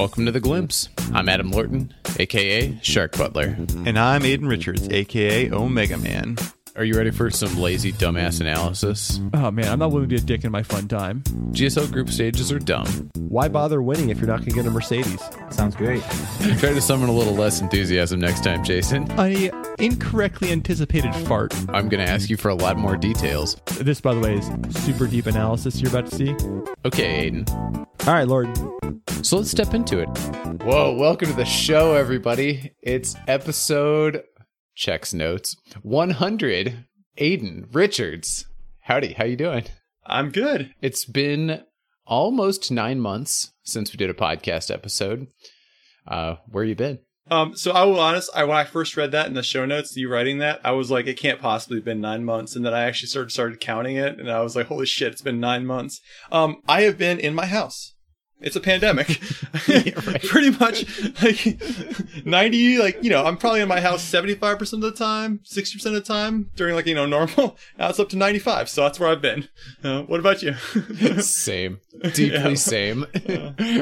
Welcome to The Glimpse. I'm Adam Lorton, aka Shark Butler. And I'm Aden Richards, aka Omega Man. Are you ready for some lazy dumbass analysis? Oh man, I'm not willing to be a dick in my fun time. GSL group stages are dumb. Why bother winning if you're not going to get a Mercedes? Sounds great. Try to summon a little less enthusiasm next time, Jason. I incorrectly anticipated fart. I'm going to ask you for a lot more details. This, by the way, is super deep analysis you're about to see. Okay, Aden. All right, Lord. So let's step into it. Whoa, welcome to the show, everybody. It's episode checks notes 100. Aden Richards. Howdy, how you doing? I'm good. It's been almost nine months since we did a podcast episode. Uh, where you been? Um, so I will honest, I when I first read that in the show notes, you writing that, I was like, it can't possibly have been nine months. And then I actually started started counting it, and I was like, holy shit, it's been nine months. Um, I have been in my house. It's a pandemic. Pretty much like 90, like, you know, I'm probably in my house 75% of the time, 60% of the time during like, you know, normal. Now it's up to 95. So that's where I've been. Uh, what about you? same. Deeply Yeah. same.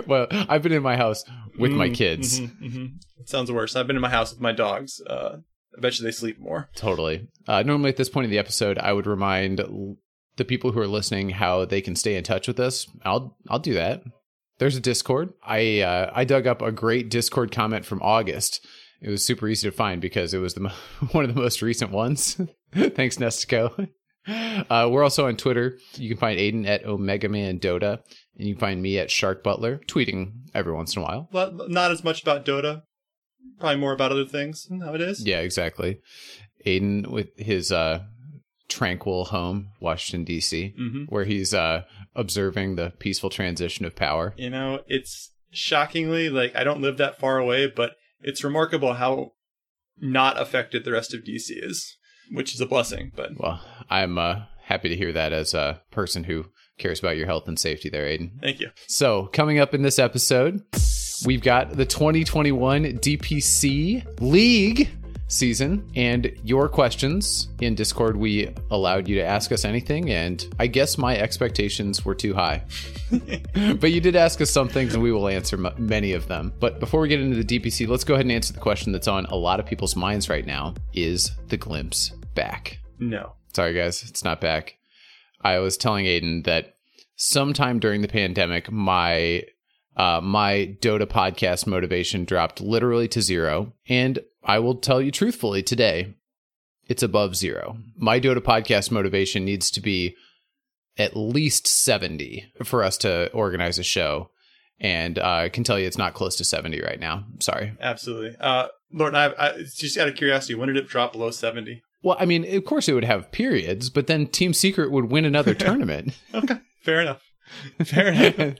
well, I've been in my house with my kids. Mhm, mhm. Sounds worse. I've been in my house with my dogs. Uh, I bet you they sleep more. Totally. Uh, normally, at this point in the episode, I would remind l- the people who are listening how they can stay in touch with us. I'll I'll do that. There's a Discord. I uh, I dug up a great Discord comment from August. It was super easy to find because it was the mo- one of the most recent ones. Thanks, Nestico. Uh, we're also on Twitter. You can find Aden at Omega Man Dota, and you can find me at Shark Butler, tweeting every once in a while. But not as much about Dota. Probably more about other things nowadays. Yeah, exactly. Aden with his uh, tranquil home, Washington D.C., hmm where he's uh, observing the peaceful transition of power. You know, it's shockingly like I don't live that far away, but it's remarkable how not affected the rest of DC is, which is a blessing. But Well, I'm uh, happy to hear that as a person who cares about your health and safety, there, Aden. thank you. So, coming up in this episode, we've got the 2021 DPC League season and your questions. In Discord, we allowed you to ask us anything, and I guess my expectations were too high. but you did ask us some things, and we will answer m- many of them. But before we get into the DPC, let's go ahead and answer the question that's on a lot of people's minds right now Is the glimpse back? No. Sorry, guys, it's not back. I was telling Aden that sometime during the pandemic, my uh, my Dota podcast motivation dropped literally to zero, and I will tell you truthfully today, it's above zero. My Dota podcast motivation needs to be at least seventy for us to organize a show, and uh, I can tell you it's not close to seventy right now. Sorry. Absolutely. Uh, Lord, I, I just out of curiosity, when did it drop below seventy? Well, I mean, of course it would have periods, but then Team Secret would win another tournament. Okay, fair enough. Fair enough.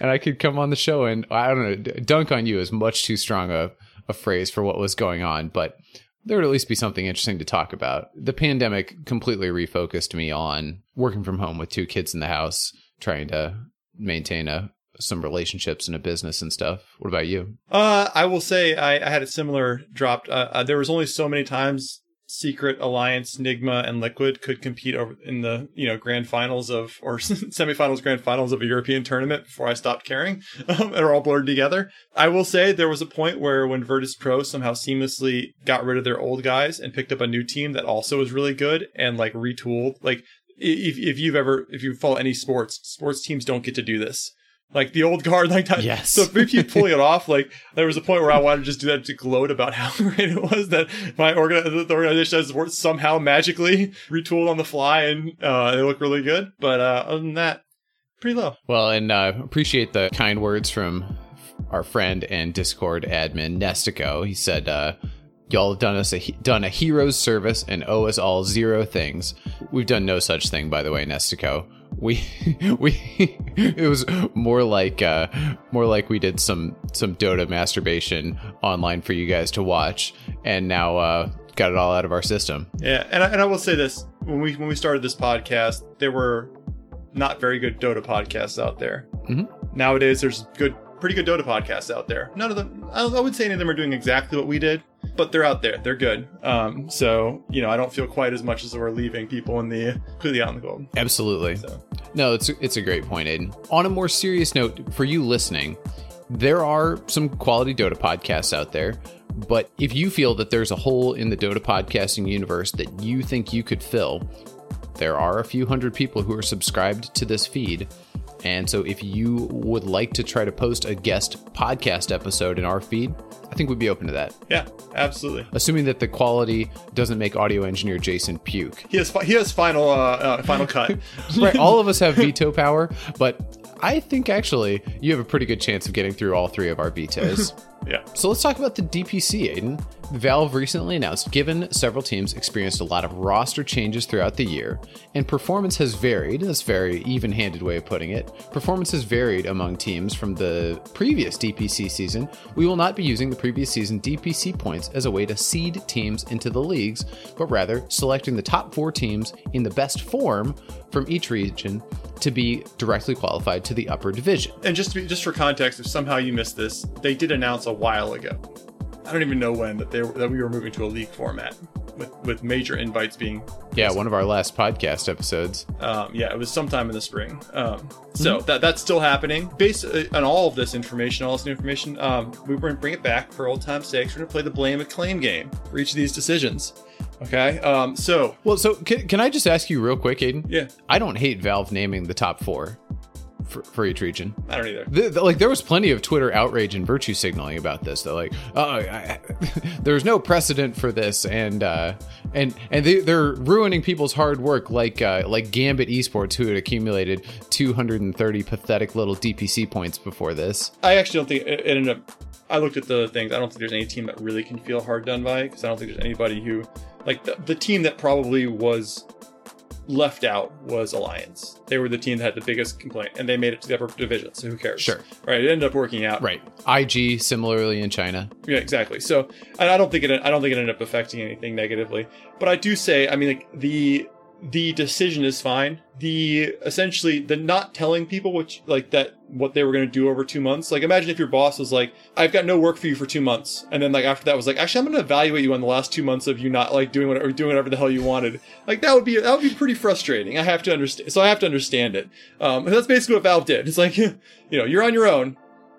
and I could come on the show and I don't know, dunk on you is much too strong a, a phrase for what was going on, but there would at least be something interesting to talk about. The pandemic completely refocused me on working from home with two kids in the house, trying to maintain a some relationships and a business and stuff. What about you? Uh, I will say I, I had a similar drop. Uh, uh, there was only so many times Secret Alliance, Nigma, and Liquid could compete over in the you know grand finals of or semifinals, grand finals of a European tournament before I stopped caring. Um, they're all blurred together. I will say there was a point where when Virtus Pro somehow seamlessly got rid of their old guys and picked up a new team that also was really good and like retooled. Like if if you've ever if you follow any sports, sports teams don't get to do this. Like the old guard, like that. Yes. So if we keep pulling it off, like there was a point where I wanted to just do that to gloat about how great it was that my organ- the organization has somehow magically retooled on the fly and uh, they look really good. But uh, other than that, pretty low. Well, and uh, appreciate the kind words from our friend and Discord admin Nestico. He said, uh, "Y'all have done us a done a hero's service and owe us all zero things. We've done no such thing, by the way, Nestico. We we it was more like uh, more like we did some some Dota masturbation online for you guys to watch, and now uh, got it all out of our system. Yeah, and I, and I will say this: when we when we started this podcast, there were not very good Dota podcasts out there. Mm-hmm. Nowadays, there's good, pretty good Dota podcasts out there. None of them, I, I would say, any of them are doing exactly what we did, but they're out there. They're good. Um, so you know, I don't feel quite as much as we're leaving people in the completely out in the cold. Absolutely. So No, it's it's a great point, Aden. On a more serious note, for you listening, there are some quality Dota podcasts out there, but if you feel that there's a hole in the Dota podcasting universe that you think you could fill, there are a few hundred people who are subscribed to this feed. And so if you would like to try to post a guest podcast episode in our feed, I think we'd be open to that. Yeah, absolutely. Assuming that the quality doesn't make audio engineer Jason puke. He has he has final uh, uh final cut. right, all of us have veto power, but I think actually you have a pretty good chance of getting through all three of our vetoes. yeah. So let's talk about the DPC, Aden. Valve recently announced given several teams experienced a lot of roster changes throughout the year, and performance has varied, that's a very even handed way of putting it. Performance has varied among teams from the previous DPC season. We will not be using the previous season DPC points as a way to seed teams into the leagues, but rather selecting the top four teams in the best form from each region to be directly qualified to the upper division. And just to be, just for context, if somehow you missed this, they did announce a while ago. I don't even know when that they that we were moving to a league format with with major invites being Yeah, one of our last podcast episodes. um, yeah it was sometime in the spring. Um, so that that's still happening. Based uh, on all of this information all this new information um, we we're gonna bring it back for old time's sake we're gonna play the blame and claim game for each of these decisions. Okay um, so Well, so can, can I just ask you real quick, Aden? yeah. I don't hate Valve naming the top four for, for each region. I don't either The, the- like there was plenty of Twitter outrage and virtue signaling about this. Though, like, oh, I, there's no precedent for this, and uh, and and they, they're ruining people's hard work, like uh, like Gambit Esports, who had accumulated 230 pathetic little DPC points before this. I actually don't think it, it ended up. I looked at the things. I don't think there's any team that really can feel hard done by because I don't think there's anybody who, like the, the team that probably was left out was Alliance. They were the team that had the biggest complaint, and they made it to the upper division. So who cares? Sure. Right. It ended up working out. Right. IG similarly in China. Yeah. Exactly. So, and I don't think it. I don't think it ended up affecting anything negatively. But I do say, I mean, like the the decision is fine. The essentially the not telling people which like that what they were going to do over two months. Like imagine if your boss was like, "I've got no work for you for two months," and then like after that was like, "Actually, I'm going to evaluate you on the last two months of you not like doing whatever doing whatever the hell you wanted." Like that would be that would be pretty frustrating. I have to understand. So I have to understand it. Um, and that's basically what Valve did. It's like, you know, you're on your own,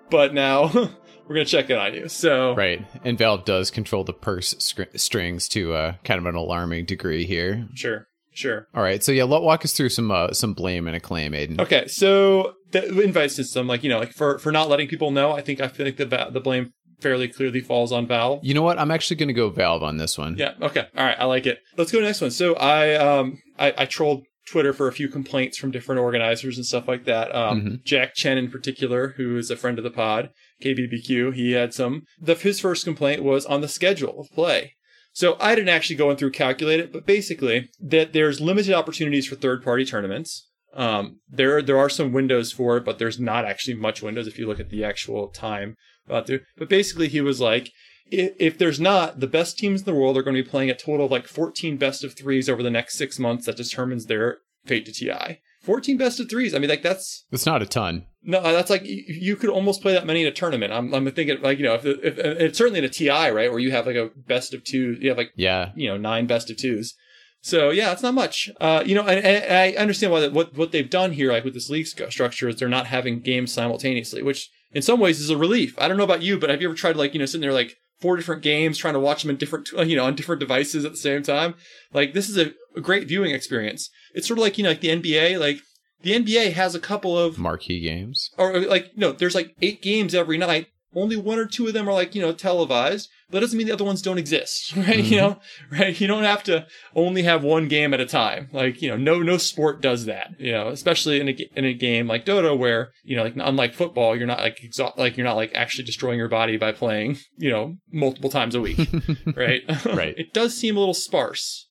but now we're going to check in on you. So Right. And Valve does control the purse str- strings to uh, kind of an alarming degree here. sure, sure. All right. So yeah, let walk us through some uh, some blame and acclaim, Aden. Okay, so the invite system, like you know, like for for not letting people know, I think I feel like the the blame fairly clearly falls on Valve. You know what? I'm actually going to go Valve on this one. Yeah. Okay. All right. I like it. Let's go to the next one. So I um I, I trolled Twitter for a few complaints from different organizers and stuff like that. Um, Mhm. Jack Chen in particular, who is a friend of the pod, KBBQ, he had some. The his first complaint was on the schedule of play. So I didn't actually go in through calculate it, but basically that there's limited opportunities for third party tournaments. Um, there there are some windows for it, but there's not actually much windows if you look at the actual time out there. But basically, he was like, if, if there's not, the best teams in the world are going to be playing a total of like 14 best of threes over the next six months. That determines their fate to TI. 14 best of threes. I mean, like that's It's not a ton. no, that's like you, could almost play that many in a tournament. I'm, I'm thinking like you know, if, if, it's certainly in a TI, right, where you have like a best of two, you have like Yeah. you know nine best of twos. So yeah, it's not much. Uh, you know, and, and I understand why what what they've done here, like with this league structure, is they're not having games simultaneously, which in some ways is a relief. I don't know about you, but have you ever tried like you know sitting there like four different games, trying to watch them in different uh, you know on different devices at the same time? Like this is a, a great viewing experience. It's sort of like you know like the NBA, like the NBA has a couple of Marquee games. or like you know there's like eight games every night only one or two of them are like you know televised but that doesn't mean the other ones don't exist right? You mm-hmm. know right? You don't have to only have one game at a time. Like you know no no sport does that you know especially in a, in a game like dota where you know like unlike football you're not like exha- like you're not like actually destroying your body by playing you know multiple times a week right? Right. it does seem a little sparse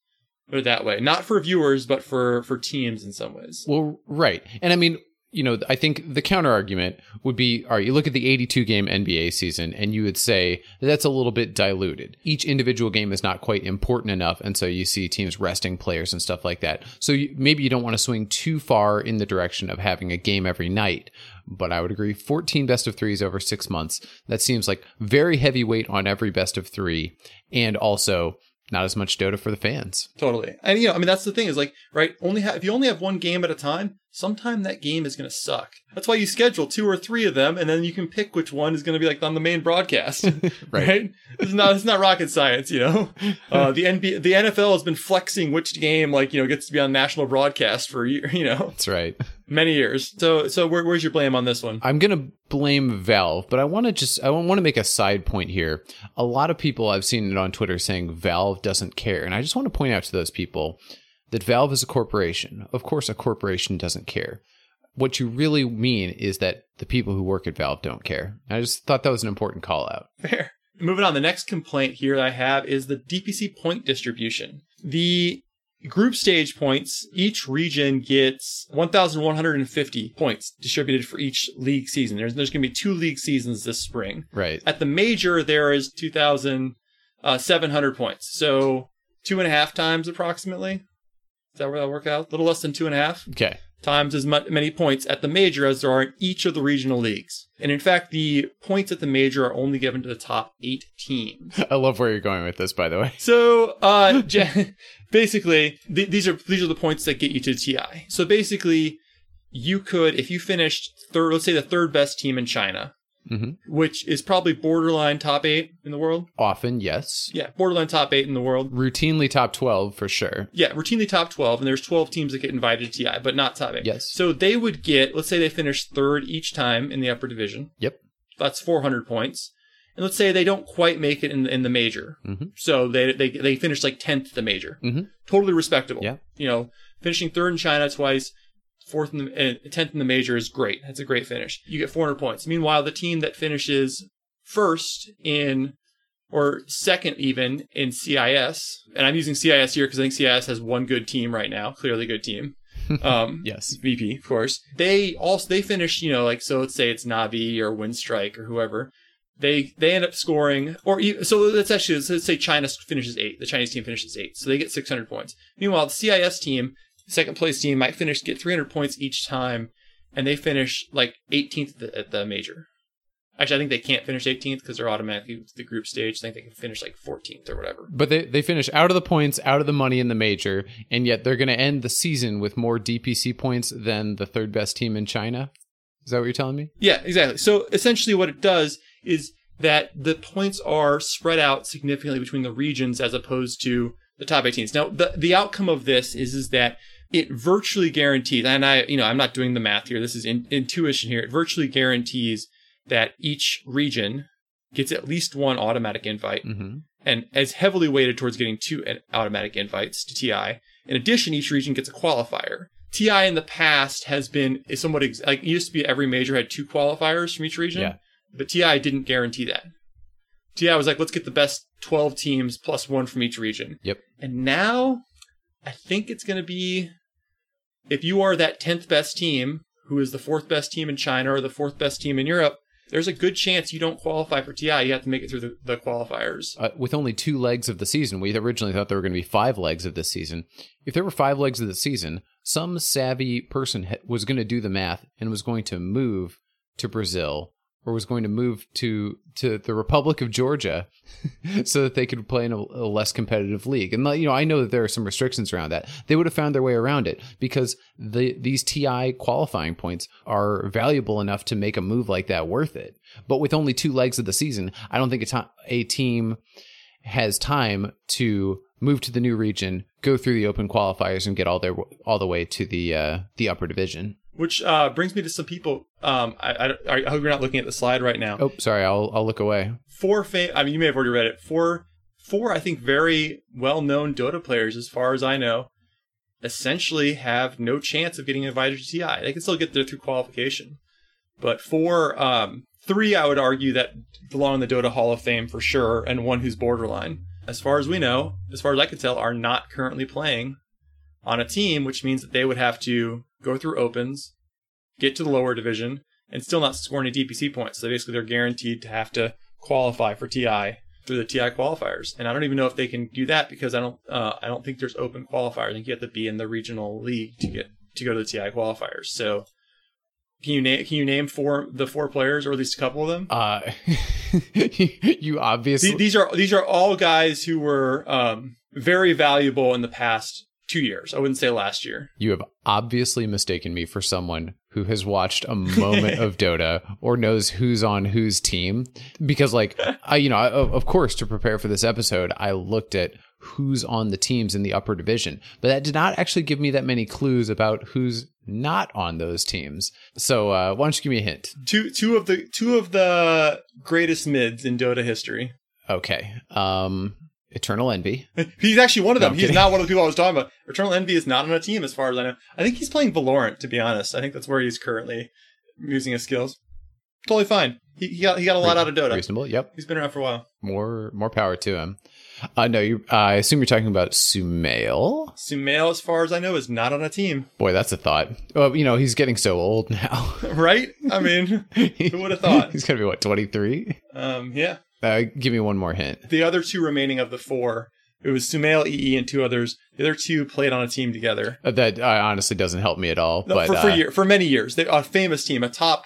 that way. Not for viewers but for for teams in some ways. Well, right. And I mean, you know, I think the counter argument would be all right, you look at the 82 game NBA season and you would say that that's a little bit diluted. Each individual game is not quite important enough. And so you see teams resting players and stuff like that. So you, maybe you don't want to swing too far in the direction of having a game every night. But I would agree 14 best of threes over six months. That seems like very heavy weight on every best of three. And also, not as much Dota for the fans. Totally. And you know, I mean that's the thing is like, right, only ha- if you only have one game at a time, sometime that game is going to suck. That's why you schedule two or three of them and then you can pick which one is going to be like on the main broadcast. right. It's not it's not rocket science, you know. Uh, the NBA the NFL has been flexing which game like, you know, gets to be on national broadcast for you know, That's right. many years. So so where, where's your blame on this one? I'm gonna blame Valve, but I want to just I want to make a side point here. A lot of people I've seen it on Twitter saying Valve doesn't care, and I just want to point out to those people that Valve is a corporation. Of course, a corporation doesn't care. What you really mean is that the people who work at Valve don't care. I just thought that was an important call out. Fair. Moving on, the next complaint here that I have is the DPC point distribution. The group stage points, each region gets 1,150 points distributed for each league season. There's, there's going to be two league seasons this spring. Right. At the major, there is 2,700 uh, points. So two and a half times approximately. Is that where that work out? A little less than two and a half Okay. times as many points at the major as there are in each of the regional leagues. And in fact, the points at the major are only given to the top eight teams. I love where you're going with this, by the way. So, uh, basically, th- these are these are the points that get you to TI. So basically, you could, if you finished third, let's say the third best team in China, hmm which is probably borderline top eight in the world. Often, yes. Yeah, borderline top eight in the world. Routinely top 12 for sure. Yeah, routinely top 12, and there's 12 teams that get invited to TI, but not top 8. Yes. So they would get, let's say they finish third each time in the upper division. Yep. That's 400 points. And let's say they don't quite make it in, in the major. Mhm. So they, they, they finish like 10th the major. Mhm. Totally respectable. Yeah. You know, finishing third in China twice, fourth in the, uh, 10th in the major is great. That's a great finish. You get 400 points. Meanwhile, the team that finishes first in or second even in CIS, and I'm using CIS here because I think CIS has one good team right now, clearly good team. Um, Yes. VP, of course. They also they finish, you know, like so. Let's say it's Navi or Winstrike or whoever. They they end up scoring, or so let's actually let's say China finishes eight. The Chinese team finishes eight, so they get 600 points. Meanwhile, the CIS team, second place team, might finish get 300 points each time, and they finish like 18th at the, at the major. Actually, I think they can't finish 18th because they're automatically the group stage. I think they can finish like 14th or whatever. But they, they finish out of the points, out of the money in the major, and yet they're going to end the season with more DPC points than the third best team in China. Is that what you're telling me? Yeah, exactly. So essentially, what it does is that the points are spread out significantly between the regions as opposed to the top 18s. Now, the the outcome of this is is that it virtually guarantees, and I, you know, I'm not doing the math here. This is in, intuition here. It virtually guarantees that each region gets at least one automatic invite Mm-hmm. and is heavily weighted towards getting two automatic invites to TI. In addition, each region gets a qualifier. TI in the past has been is somewhat ex- like it used to be every major had two qualifiers from each region, Yeah. but TI didn't guarantee that. TI was like, let's get the best 12 teams plus one from each region. Yep. And now I think it's going to be if you are that 10th best team, who is the fourth best team in China or the fourth best team in Europe, there's a good chance you don't qualify for TI. You have to make it through the, the qualifiers. Uh, with only two legs of the season, we originally thought there were going to be five legs of this season. If there were five legs of the season, some savvy person was going to do the math and was going to move to Brazil or was going to move to to the Republic of Georgia so that they could play in a, a less competitive league. And you know, I know that there are some restrictions around that. They would have found their way around it because the these TI qualifying points are valuable enough to make a move like that worth it. But with only two legs of the season, I don't think a, team has time to move to the new region, go through the open qualifiers, and get all their all the way to the uh, the upper division. Which uh, brings me to some people. Um, I, I, I hope you're not looking at the slide right now. Oh, sorry, I'll I'll look away. Four, fam- I mean, you may have already read it. Four, four, I think, very well-known Dota players, as far as I know, essentially have no chance of getting invited to TI. They can still get there through qualification, but four, um, three, I would argue that belong in the Dota Hall of Fame for sure, and one who's borderline. As far as we know, as far as I can tell, are not currently playing on a team, which means that they would have to go through opens, get to the lower division, and still not score any DPC points. So basically, they're guaranteed to have to qualify for TI through the TI qualifiers. And I don't even know if they can do that because I don't uh, I don't think there's open qualifiers. I think you have to be in the regional league to get to go to the TI qualifiers. So Can you name Can you name four the four players, or at least a couple of them? Uh, you obviously Th- These are these are all guys who were um, very valuable in the past two years. I wouldn't say last year. you have obviously mistaken me for someone who has watched a moment of Dota or knows who's on whose team. Because, like, I, you know, I, of course, to prepare for this episode, I looked at who's on the teams in the upper division, but that did not actually give me that many clues about who's not on those teams. So, uh, why don't you give me a hint? Two two of the two of the greatest mids in Dota history. Okay. Um, Eternal Envy. He's actually one of them. I'm he's kidding. not one of the people I was talking about. Eternal Envy is not on a team as far as I know. I think he's playing Valorant, to be honest. I think that's where he's currently using his skills. Totally fine. He, he got he got a lot out of Dota. Reasonable. Yep. He's been around for a while. More more power to him. Uh, no, you. Uh, I assume you're talking about Sumail. Sumail, as far as I know, is not on a team. Boy, that's a thought. Well, you know, he's getting so old now. right? I mean, who would have thought? he's gonna be what 23. Um, yeah. Uh, give me one more hint. The other two remaining of the four, it was Sumail, EE, and two others. The other two played on a team together. Uh, that uh, honestly doesn't help me at all. No, but for for, uh, year, for many years, they a famous team, a top,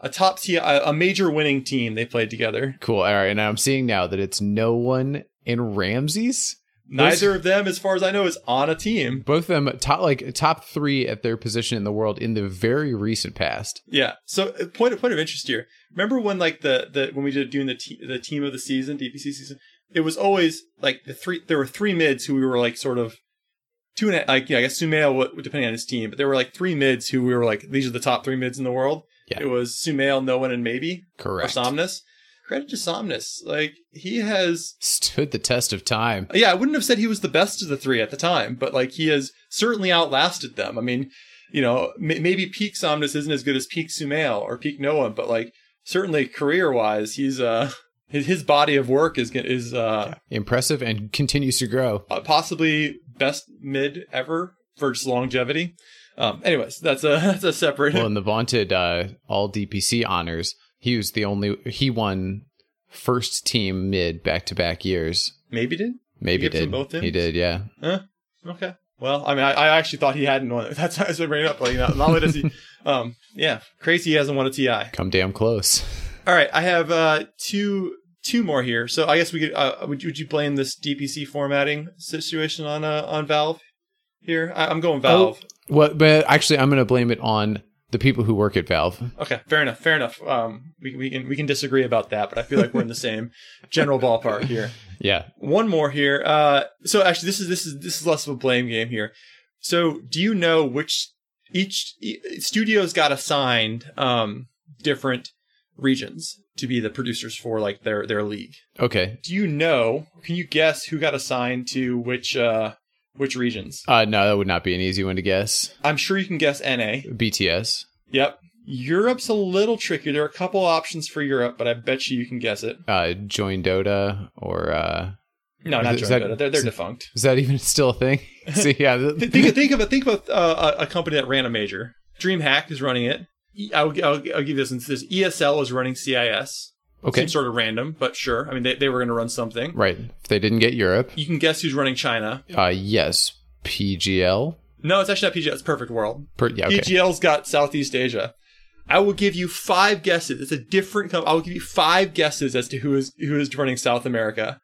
a top team, a, a major winning team. They played together. cool. All right, and I'm seeing now that it's Noone in Ramzes. Neither of them, as far as I know, is on a team. Both of them top like top three at their position in the world in the very recent past. Yeah. So uh, point of point of interest here. Remember when like the the when we did doing the te- the team of the season, DPC season, it was always like the three. There were three mids who we were like sort of two and a, like yeah, I guess Sumail depending on his team, but there were like three mids who we were like these are the top three mids in the world. Yeah. It was Sumail, Noone, and Maybe correct or. Somnus. Credit to Somnus. Like he has Stood the test of time. yeah, I wouldn't have said he was the best of the three at the time, but like he has certainly outlasted them. I mean, you know, m- maybe peak Somnus isn't as good as peak Sumail or peak Noah, but like certainly career wise, he's uh his, his body of work is is uh, Impressive and continues to grow. uh possibly best mid ever for just longevity. Um, anyways, that's a that's a separate. Well, in the vaunted uh, all DPC honors, he was the only he won first team mid back to back years. maybe did. Maybe Gives did. both he did, yeah. Huh? Okay. Well, I mean, I, I actually thought he hadn't won it. That's why I was bringing it up. Like, not only does he, um, yeah, crazy he hasn't won a TI. Come damn close. All right, I have uh, two two more here. So I guess we could. Uh, would you, would you blame this DPC formatting situation on uh, on Valve here? I, I'm going Valve. Well, but actually, I'm going to blame it on the people who work at Valve. Okay, fair enough. Fair enough. Um, we we can we can disagree about that, but I feel like we're in the same general ballpark here. Yeah. One more here. Uh, so actually, this is this is this is less of a blame game here. So, do you know which each e- studios got assigned um different regions to be the producers for like their their league? Okay. Do you know? Can you guess who got assigned to which uh which regions? Uh, no, that would not be an easy one to guess. I'm sure you can guess NA. BTS. Yep. Europe's a little tricky. There are a couple options for Europe, but I bet you you can guess it. Uh, joinDOTA or uh, No, not Is that- They're, they're is- defunct. is that even still a thing? See, yeah. th- Th- think, think of. Think about uh, a, company that ran a major. DreamHack is running it. I'll, I'll, I'll give you this. ESL is running CIS. okay. Seems sort of random, but sure. I mean, they, they were going to run something. Right. If they didn't get Europe, You can guess who's running China. uh, yes. PGL. No, it's actually not PGL. It's Perfect World. Per- yeah. Okay. PGL's got Southeast Asia. I will give you five guesses. It's a different. I will give you five guesses as to who is who is running South America.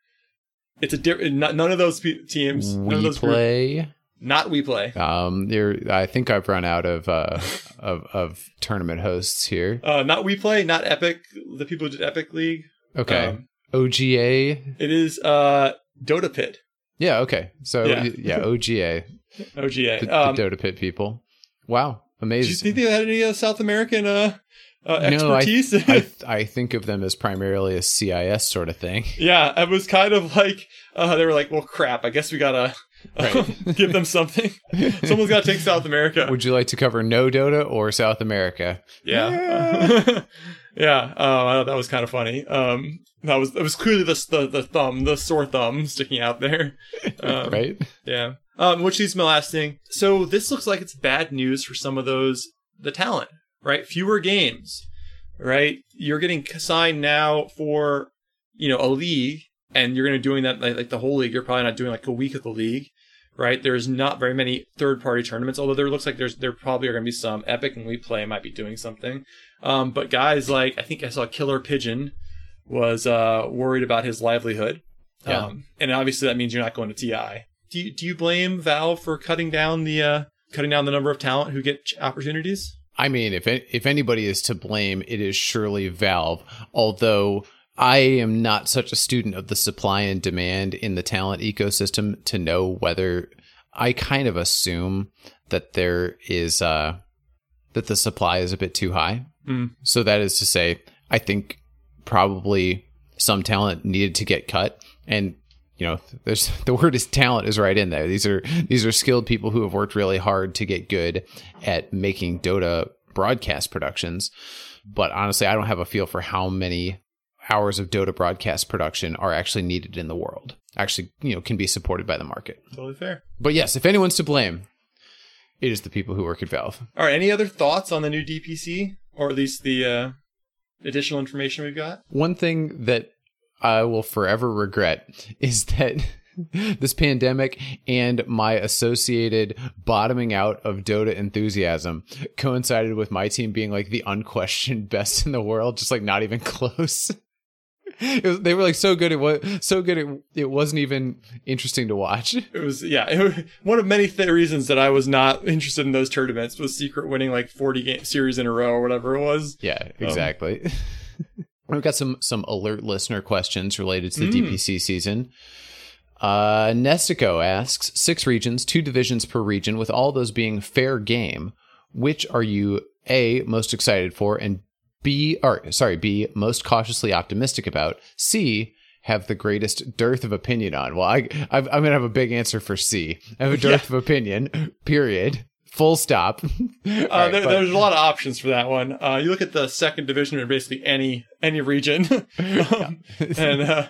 It's a different. None of those teams. None of we those group- play. not WePlay. Um, there. I think I've run out of uh of of tournament hosts here. Uh, not WePlay. Not Epic. The people who did Epic League. Okay. Um, OGA. it is uh Dota Pit. Yeah. Okay. So Yeah. yeah, OGA. OGA. The, um, the Dota Pit people. Wow. Amazing. Do you think they had any uh, South American uh, uh, No, I- expertise? I, th- I think of them as primarily a CIS sort of thing. yeah, it was kind of like uh, they were like, "Well, crap. I guess we gotta Right. give them something. Someone's got to take South America." Would you like to cover no Dota or South America? Yeah. yeah. I thought that was kind of funny. Um, that was it was clearly the the, the thumb, the sore thumb sticking out there. Um, right? Yeah. Um, which leads to my last thing. So this looks like it's bad news for some of those the talent, right? Fewer games, right? You're getting signed now for you know a league, and you're going to doing that like, like the whole league. You're probably not doing like a week of the league, right? There's not very many third party tournaments, although there looks like there's there probably are going to be some. Epic and WePlay might be doing something, um, but guys like I think I saw Killer Pigeon was uh, worried about his livelihood, Yeah. um, and obviously that means you're not going to TI. Do you, do you blame Valve for cutting down the uh, cutting down the number of talent who get ch- opportunities? I mean, if if anybody is to blame, it is surely Valve. Although I am not such a student of the supply and demand in the talent ecosystem to know whether I kind of assume that there is uh that the supply is a bit too high. Mm. So that is to say, I think probably some talent needed to get cut and you know there's the word is talent is right in there these are these are skilled people who have worked really hard to get good at making dota broadcast productions but honestly i don't have a feel for how many hours of dota broadcast production are actually needed in the world actually you know can be supported by the market Totally fair. but yes if anyone's to blame it is the people who work at valve All right. Any other thoughts on the new DPC, or at least the uh, additional information we've got? One thing that I will forever regret is that this pandemic and my associated bottoming out of Dota enthusiasm coincided with my team being like the unquestioned best in the world, just like not even close. It was, they were like so good it was so good it, it wasn't even interesting to watch. It was yeah. It was, one of many th- reasons that I was not interested in those tournaments was Secret winning like forty game series in a row or whatever it was. Yeah, um, exactly. We've got some some alert listener questions related to the Mm. DPC season. Uh, Nestico asks six regions, two divisions per region, with all those being fair game. Which are you a most excited for, and B or sorry B most cautiously optimistic about? C have the greatest dearth of opinion on. Well, I I've, I'm gonna have a big answer for C. I have a dearth of opinion. Period. Full stop. Uh, Alright, there, but- there's a lot of options for that one. Uh, you look at the second division or basically any any region, um, and uh,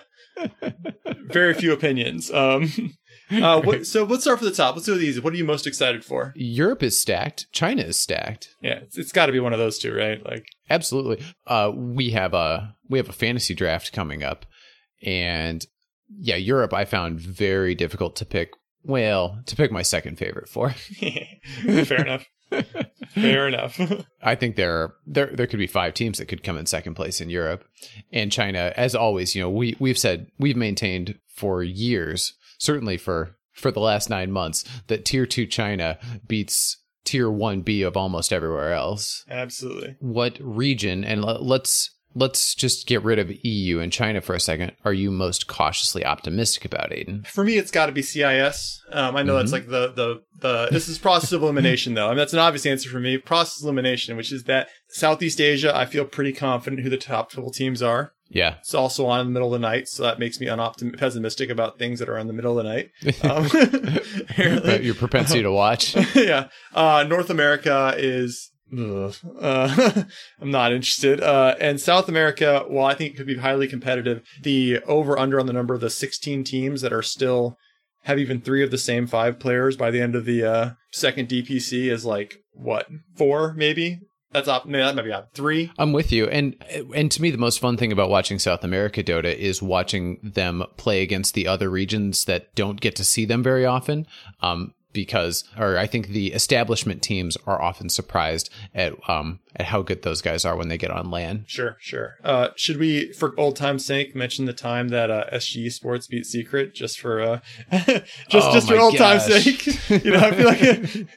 very few opinions. Um, uh, what, so let's start from the top. Let's do these. What are you most excited for? Europe is stacked. China is stacked. Yeah, it's, it's got to be one of those two, right? Like, Absolutely. Uh, we have a we have a fantasy draft coming up, and yeah, Europe I found very difficult to pick. Well, to pick my second favorite for. fair enough. Fair enough. I think there are, there there could be five teams that could come in second place in Europe, and China, as always, you know, we we've said we've maintained for years, certainly for for the last nine months, that tier two China beats tier one B of almost everywhere else. Absolutely. what region and l- let's let's just get rid of EU and China for a second. Are you most cautiously optimistic about Aden? For me, it's got to be CIS. Um, I know that's like the the the. This is process of elimination, though. I mean, that's an obvious answer for me. Process elimination, which is that Southeast Asia. I feel pretty confident who the top couple teams are. Yeah, It's also on in the middle of the night, so that makes me unoptim- pessimistic about things that are in the middle of the night. Um, your propensity to watch. yeah. Uh, North America is. Uh, I'm not interested. Uh, and South America, while I think it could be highly competitive, the over under on the number of the 16 teams that are still have even three of the same five players by the end of the uh, second DPC is like what four maybe. That's up. No, that might be up three. I'm with you, and and to me, the most fun thing about watching South America Dota is watching them play against the other regions that don't get to see them very often. Um, because, or I think the establishment teams are often surprised at um at how good those guys are when they get on land. Sure, sure. Uh, should we, for old time's sake, mention the time that uh, SG Sports beat Secret just for uh, just Oh just for old time's sake? You know, I feel like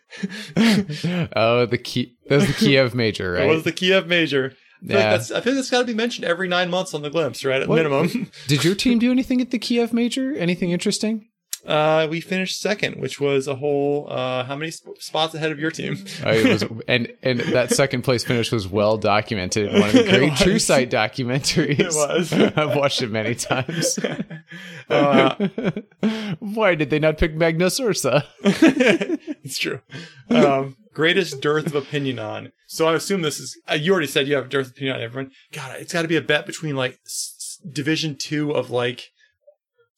oh, the key. That was the Kiev major, right? it was the Kiev major. I like Yeah. that's, I think that's got to be mentioned every nine months on the glimpse, right? At What- minimum. Did your team do anything at the Kiev major? Anything interesting? Uh, we finished second, which was a whole uh, how many sp- spots ahead of your team? Was, and and that second place finish was well documented. One of the great. True Sight documentaries. It was. I've watched it many times. Uh, Why did they not pick Magnus Ursa? it's true. Um, greatest dearth of opinion on. So I assume this is. Uh, you already said you have a dearth of opinion on everyone. God, it's got to be a bet between like s- Division Two of like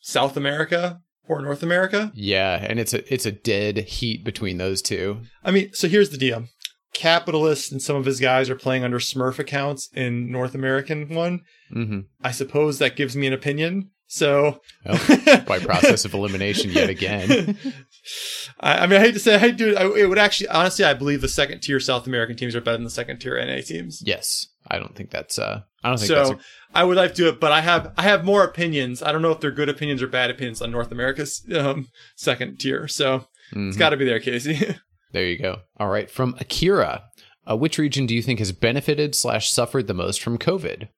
South America or North America. Yeah, and it's a it's a dead heat between those two. I mean, so here's the deal. Capitalist and some of his guys are playing under Smurf accounts in North American one. hmm I suppose that gives me an opinion. So Oh, by process of elimination yet again. I, I mean, I hate to say, I do. I, it would actually, honestly, I believe the second tier South American teams are better than the second tier NA teams. Yes, I don't think that's. uh I don't think So that's. A, I would like to do it, but I have I have more opinions. I don't know if they're good opinions or bad opinions on North America's um, second tier. So it's Mhm. got to be there, Casey. There you go. All right, from Akira, uh, which region do you think has benefited slash suffered the most from COVID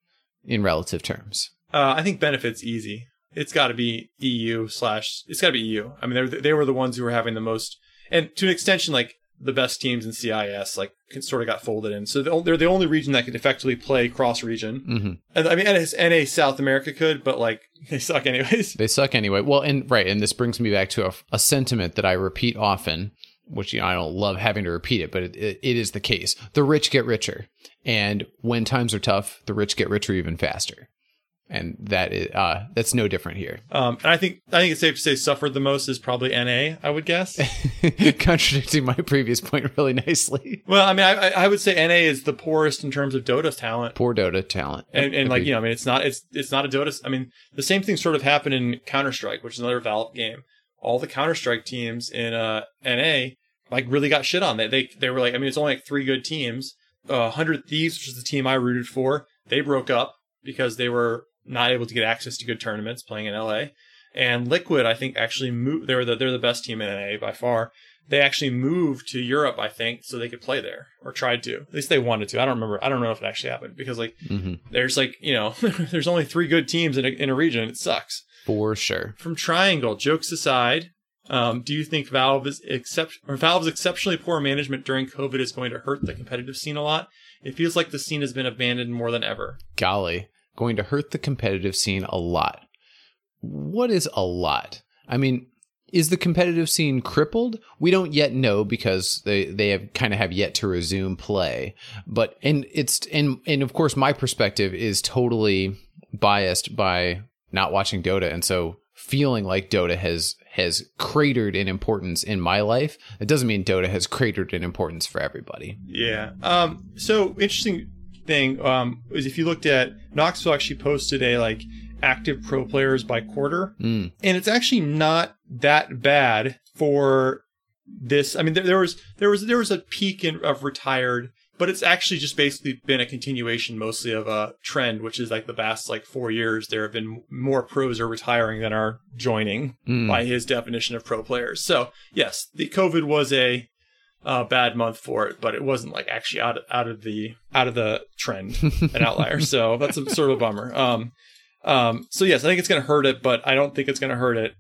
in relative terms? uh, I think benefits easy. It's got to be EU slash. It's got to be EU. I mean, they they were the ones who were having the most, and to an extension, like the best teams in CIS, like sort of got folded in. So they're the only region that could effectively play cross region. hmm And I mean, NA, NA South America could, but like they suck anyways. They suck anyway. Well, and right, and this brings me back to a, a sentiment that I repeat often, which you know, I don't love having to repeat it, but it, it, it is the case. The rich get richer, and when times are tough, the rich get richer even faster, and that is uh, that's no different here. Um, and I think I think it's safe to say suffered the most is probably NA. I would guess. Contradicting my previous point really nicely. well, I mean, I, I would say NA is the poorest in terms of Dota talent. Poor Dota talent, And, and like you know, I mean, it's not it's it's not a Dota. I mean, the same thing sort of happened in Counter Strike, which is another Valve game. All the Counter Strike teams in uh, NA like really got shit on. They they they were like, I mean, it's only like three good teams. Uh, Hundred Thieves, which is the team I rooted for, they broke up because they were not able to get access to good tournaments playing in LA. And Liquid, I think, actually moved. They were the, they're the best team in NA by far. They actually moved to Europe, I think, so they could play there or tried to. At least they wanted to. I don't remember. I don't know if it actually happened because like Mhm. there's like you know there's only three good teams in a, in a region. It sucks. for sure. From Triangle, jokes aside, um, do you think Valve is except or Valve's exceptionally poor management during COVID is going to hurt the competitive scene a lot? It feels like the scene has been abandoned more than ever. golly, going to hurt the competitive scene a lot. What is a lot? I mean, is the competitive scene crippled? We don't yet know because they they have kind of have yet to resume play. But and it's and and of course my perspective is totally biased by not watching Dota and so feeling like Dota has has cratered in importance in my life. It doesn't mean Dota has cratered in importance for everybody. Yeah. Um. So interesting thing um is if you looked at Noxville actually posted a like active pro players by quarter Mm, and it's actually not that bad for this. I mean, there, there was there was there was a peak in, of retired, but it's actually just basically been a continuation mostly of a trend, which is like the past like four years there have been more pros are retiring than are joining mm. by his definition of pro players. So yes, the COVID was a uh, bad month for it, but it wasn't like actually out of, out of the out of the trend, an outlier. so that's a, sort of a bummer. Um, um, so yes, I think it's going to hurt it, but I don't think it's going to hurt it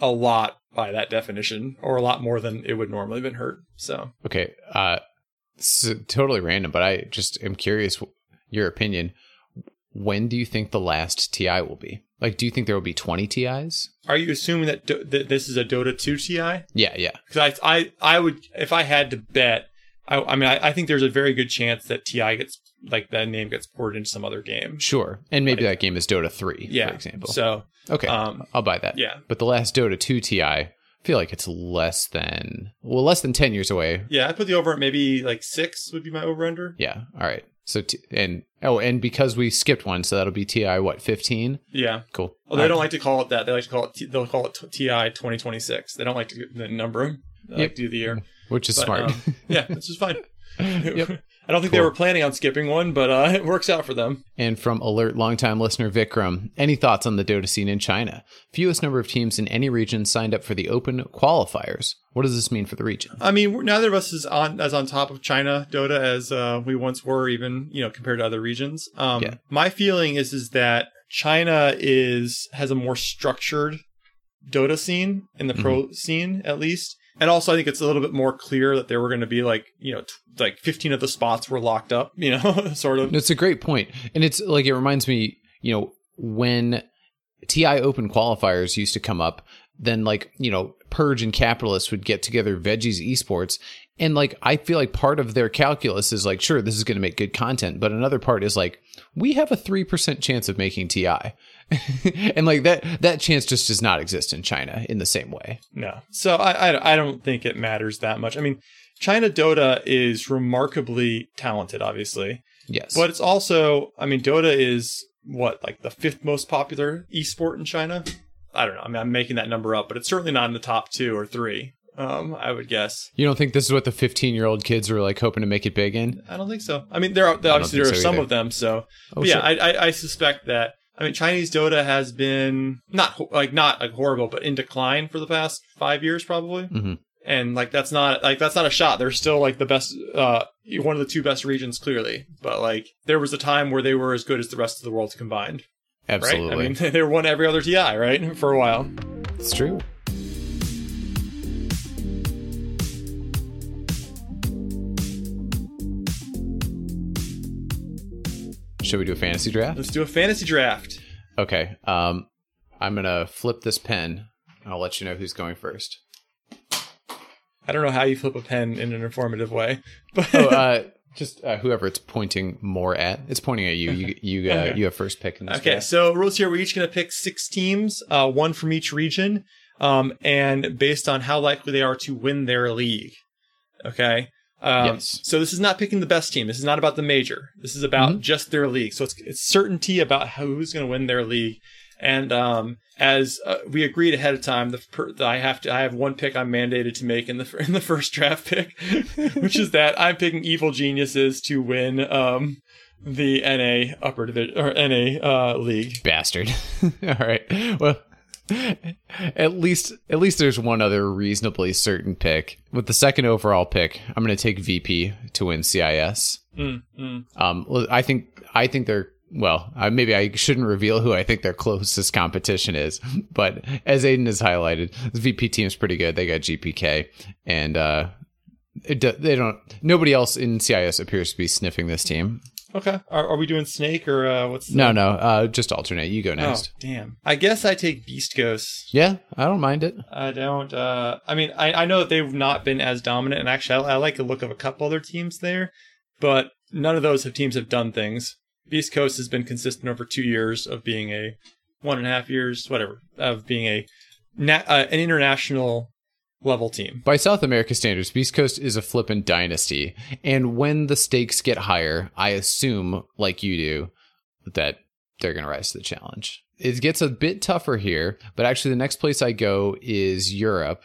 a lot by that definition, or a lot more than it would normally have been hurt. So Okay. Uh, totally random, but I just am curious your opinion. When do you think the last TI will be? Like, do you think there will be 20 TIs? Are you assuming that, Do- that this is a Dota 2 TI? Yeah, yeah. Because I, I, I would, if I had to bet, I, I mean, I, I think there's a very good chance that TI gets like that name gets ported into some other game. Sure. And maybe that game is Dota 3, Yeah. for example. So, okay. um, I'll buy that. yeah, But the last Dota 2 TI, I feel like it's less than, well, less than 10 years away. yeah, I put the over at maybe like six would be my over under. Yeah. All right. So, t- and, oh, and because we skipped one, so that'll be TI, what, 15? Yeah. Cool. Well, they All don't right. like to call it that. They like to call it. T- they'll call it t- TI 2026. They don't like to the number. them. They Yep. like do the year. Which is But, smart. um, yeah, this is fine. Yep. I don't think they were planning on skipping one, but uh, it works out for them. And from alert longtime listener Vikram, any thoughts on the Dota scene in China? Fewest number of teams in any region signed up for the open qualifiers. What does this mean for the region? I mean, neither of us is on as on top of China Dota as uh, we once were, even you know compared to other regions. Um, Yeah. My feeling is is that China is has a more structured Dota scene in the pro scene at least, and also I think it's a little bit more clear that there were going to be like you know t- like 15 of the spots were locked up, you know, sort of. It's a great point. And it's like, it reminds me, you know, when TI open qualifiers used to come up, then like, you know, Purge and Capitalists would get together Veggies Esports. And like, I feel like part of their calculus is like, sure, this is going to make good content. But another part is like, we have a 3% chance of making TI. and like that, that chance just does not exist in China in the same way. No. So I, I, I don't think it matters that much. I mean, China Dota is remarkably talented, obviously. Yes. But it's also, I mean, Dota is what like the fifth most popular esport in China. I don't know. I mean, I'm making that number up, but it's certainly not in the top two or three. Um, I would guess. You don't think this is what the 15 year old kids are like hoping to make it big in? I don't think so. I mean, there are obviously there are so some either. of them. So, Oh, yeah, sure. I, I I suspect that. I mean, Chinese Dota has been not like not like horrible, but in decline for the past five years probably. Mhm. And like that's not like that's not a shot. They're still like the best, uh, one of the two best regions clearly. But like there was a time where they were as good as the rest of the world combined, Absolutely. right? I mean, they won every other TI, right, for a while. it's true. Should we do a fantasy draft? Let's do a fantasy draft. Okay. Um, I'm gonna flip this pen. and I'll let you know who's going first. I don't know how you flip a pen in an informative way, but Oh, uh, just uh, whoever it's pointing more at. It's pointing at you. You you uh, Okay. you have first pick in this Okay, draft. so rules here: we're each going to pick six teams, uh, one from each region, um, and based on how likely they are to win their league. Okay. Um, Yes. So this is not picking the best team. This is not about the major. This is about Mm-hmm. just their league. So it's it's certainty about who's going to win their league. And um, as uh, we agreed ahead of time, the, per, the I have to I have one pick I'm mandated to make in the in the first draft pick, which is that I'm picking Evil Geniuses to win um, the NA upper division or NA uh, league. Bastard. All right. Well, at least at least there's one other reasonably certain pick. With the second overall pick, I'm going to take VP to win CIS. Mm, mm. Um, I think I think they're well. I, maybe I shouldn't reveal who I think their closest competition is, but as Aden has highlighted, the VP team's pretty good. They got GPK, and uh, do- they don't. Nobody else in CIS appears to be sniffing this team. Okay. Are, are we doing Snake or uh, what's the- No, no. Uh, just alternate. You go next. Oh, damn. I guess I take Beast Coast. Yeah, I don't mind it. I don't. Uh, I mean, I, I know that they've not been as dominant, and actually, I, I like the look of a couple other teams there, but none of those have teams have done things. Beast Coast has been consistent over two years of being a one and a half years, whatever, of being a na- uh, an international level team. By South America standards, Beast Coast is a flippin' dynasty. And when the stakes get higher, I assume, like you do, that they're going to rise to the challenge. It gets a bit tougher here, but actually, the next place I go is Europe.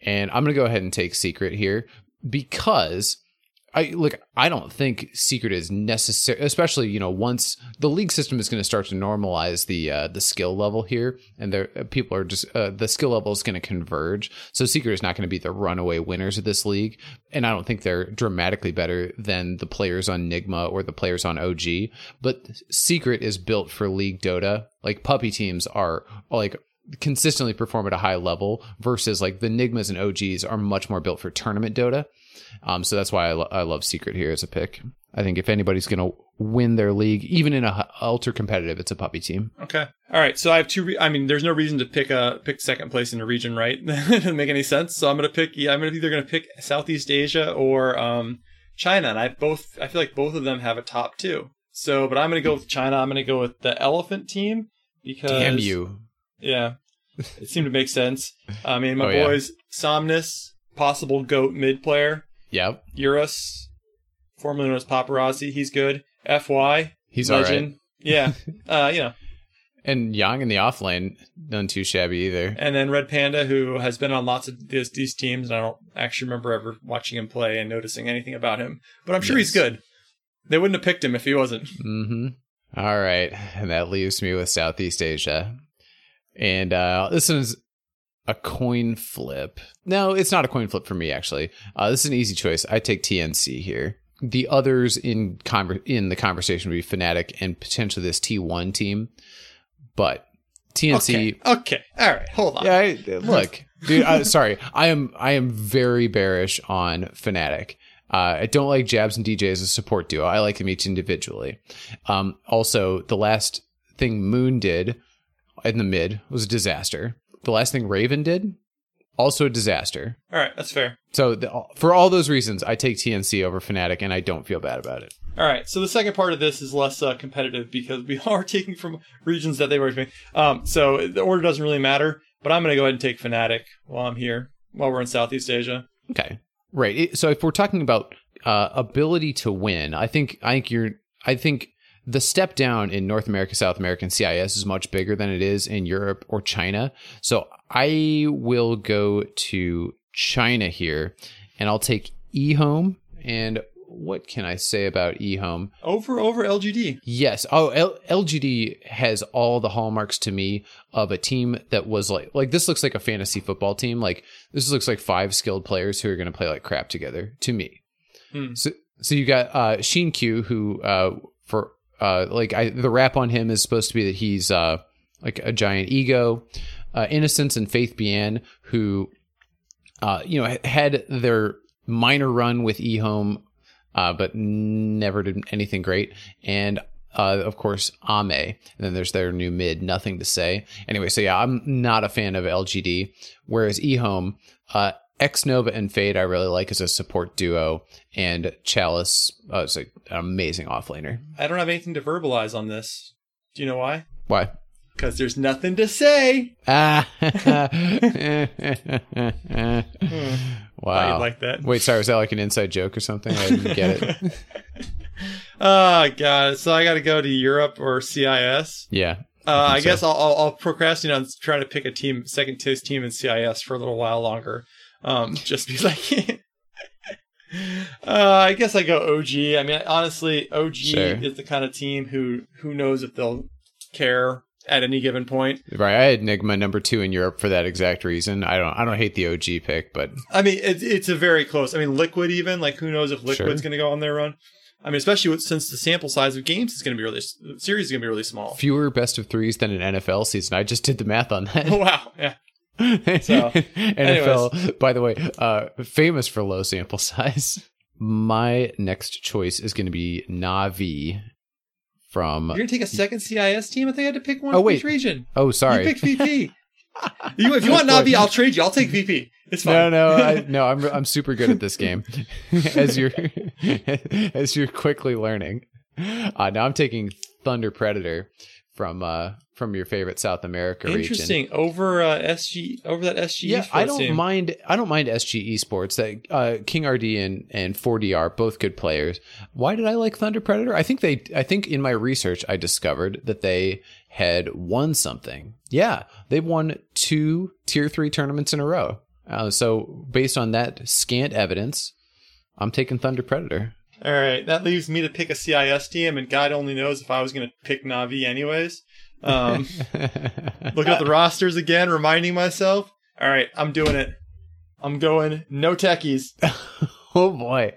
And I'm going to go ahead and take Secret here because. I look. I don't think secret is necessary, especially you know once the league system is going to start to normalize the uh, the skill level here, and there people are just uh, the skill level is going to converge. So secret is not going to be the runaway winners of this league, and I don't think they're dramatically better than the players on Nigma or the players on OG. But secret is built for league Dota. Like Puppey teams are like consistently perform at a high level versus like the Nigmas and OGs are much more built for tournament Dota. Um, so that's why I, lo- I love Secret here as a pick. I think if anybody's going to win their league, even in a h- ultra competitive, it's a Puppey team. Okay. All right. So I have two. Re- I mean, there's no reason to pick a pick second place in a region, right? it doesn't make any sense. So I'm gonna pick. Yeah, I'm gonna either gonna pick Southeast Asia or um, China, and I both. I feel like both of them have a top two. So, but I'm gonna go with China. I'm gonna go with the Elephant team because Damn you! Yeah, it seemed to make sense. I mean, my Oh, yeah. boys, Somnus, possible goat mid player, Yep, Eurus, formerly known as Paparazi. He's good. Fy, he's right. legend. Yeah. uh, you know. And Yang in the off lane, none too shabby either. And then Red Panda, who has been on lots of these, these teams, and I don't actually remember ever watching him play and noticing anything about him. But I'm sure he's good. They wouldn't have picked him if he wasn't. Mm-hmm. All right, and that leaves me with Southeast Asia, and uh, this is a coin flip. No, it's not a coin flip for me actually. Uh, this is an easy choice. I take TNC here. The others in conver- in the conversation would be Fnatic and potentially this T1 team, but TNC. Okay. Okay. All right. Hold on. Yeah, I, look, dude. I, sorry, I am I am very bearish on Fnatic. Uh, I don't like Jabs and DJ as a support duo. I like them each individually. Um, also, the last thing Moon did in the mid was a disaster. The last thing Raven did, also a disaster. All right. That's fair. So the, for all those reasons, I take TNC over Fnatic, and I don't feel bad about it. All right. So the second part of this is less uh, competitive because we are taking from regions that they were doing. Um, so the order doesn't really matter, but I'm going to go ahead and take Fnatic while I'm here, while we're in Southeast Asia. Okay. Right. So if we're talking about uh, ability to win, I think I think you're I think the step down in North America, South America, and CIS is much bigger than it is in Europe or China. So I will go to China here, and I'll take eHome. And what can I say about eHome? Over over LGD. Yes. Oh, L- LGD has all the hallmarks to me of a team that was like like this looks like a fantasy football team. Like this looks like five skilled players who are going to play like crap together. To me. Hmm. So so you got uh XinQ who uh for uh like I the rap on him is supposed to be that he's uh like a giant ego. Uh Innocence and Faith_bian who uh you know had their minor run with eHome uh, but never did anything great. And of course, Ame. And then there's their new mid, nothing to say. Anyway, so yeah, I'm not a fan of LGD. Whereas eHome, uh, xNova and Fade, I really like as a support duo, and Chalice uh, is like an amazing offlaner. I don't have anything to verbalize on this. Do you know why? Why? Because there's nothing to say. Ah, wow. like that. Wait, sorry, was that like an inside joke or something? I didn't get it. Oh god. So I got to go to Europe or CIS. Yeah, Uh, I, so. guess I'll, I'll, I'll procrastinate on trying to pick a team, second tier team in CIS for a little while longer. Um, just be like. Uh, I guess I go OG. I mean, honestly, OG Sure. is the kind of team who who knows if they'll care at any given point. right. I had Nigma number two in Europe for that exact reason. I don't. I don't hate the OG pick, but I mean, it, it's a very close. I mean, Liquid even like who knows if Liquid's Sure. going to go on their run. I mean, especially with, since the sample size of games is going to be really series is going to be really small. fewer best of threes than an NFL season. I just did the math on that. Wow, yeah. So, NFL, by the way, uh, famous for low sample size. My next choice is going to be Navi from. You're gonna take a second CIS team? I think I had to pick one Oh, wait. each region. Oh, sorry. You picked VP. you, if you want Navi, I'll trade you. I'll take VP. It's No, fine. no, I, no. I'm I'm super good at this game, as you're as you're quickly learning. Uh, now I'm taking Thunder Predator from uh from your favorite South America region. Interesting. Over uh, SG, over that SG. Yeah, I don't team. mind. I don't mind SG Esports. That uh, King RD and and 4D are both good players. Why did I like Thunder Predator? I think they. I think in my research I discovered that they had won something. Yeah, they've won two tier three tournaments in a row. Uh, so based on that scant evidence, I'm taking Thunder Predator. All right, that leaves me to pick a CIS team, and God only knows if I was going to pick Navi anyways. Um, looking at the rosters again, reminding myself. All right, I'm doing it. I'm going no techies. oh boy,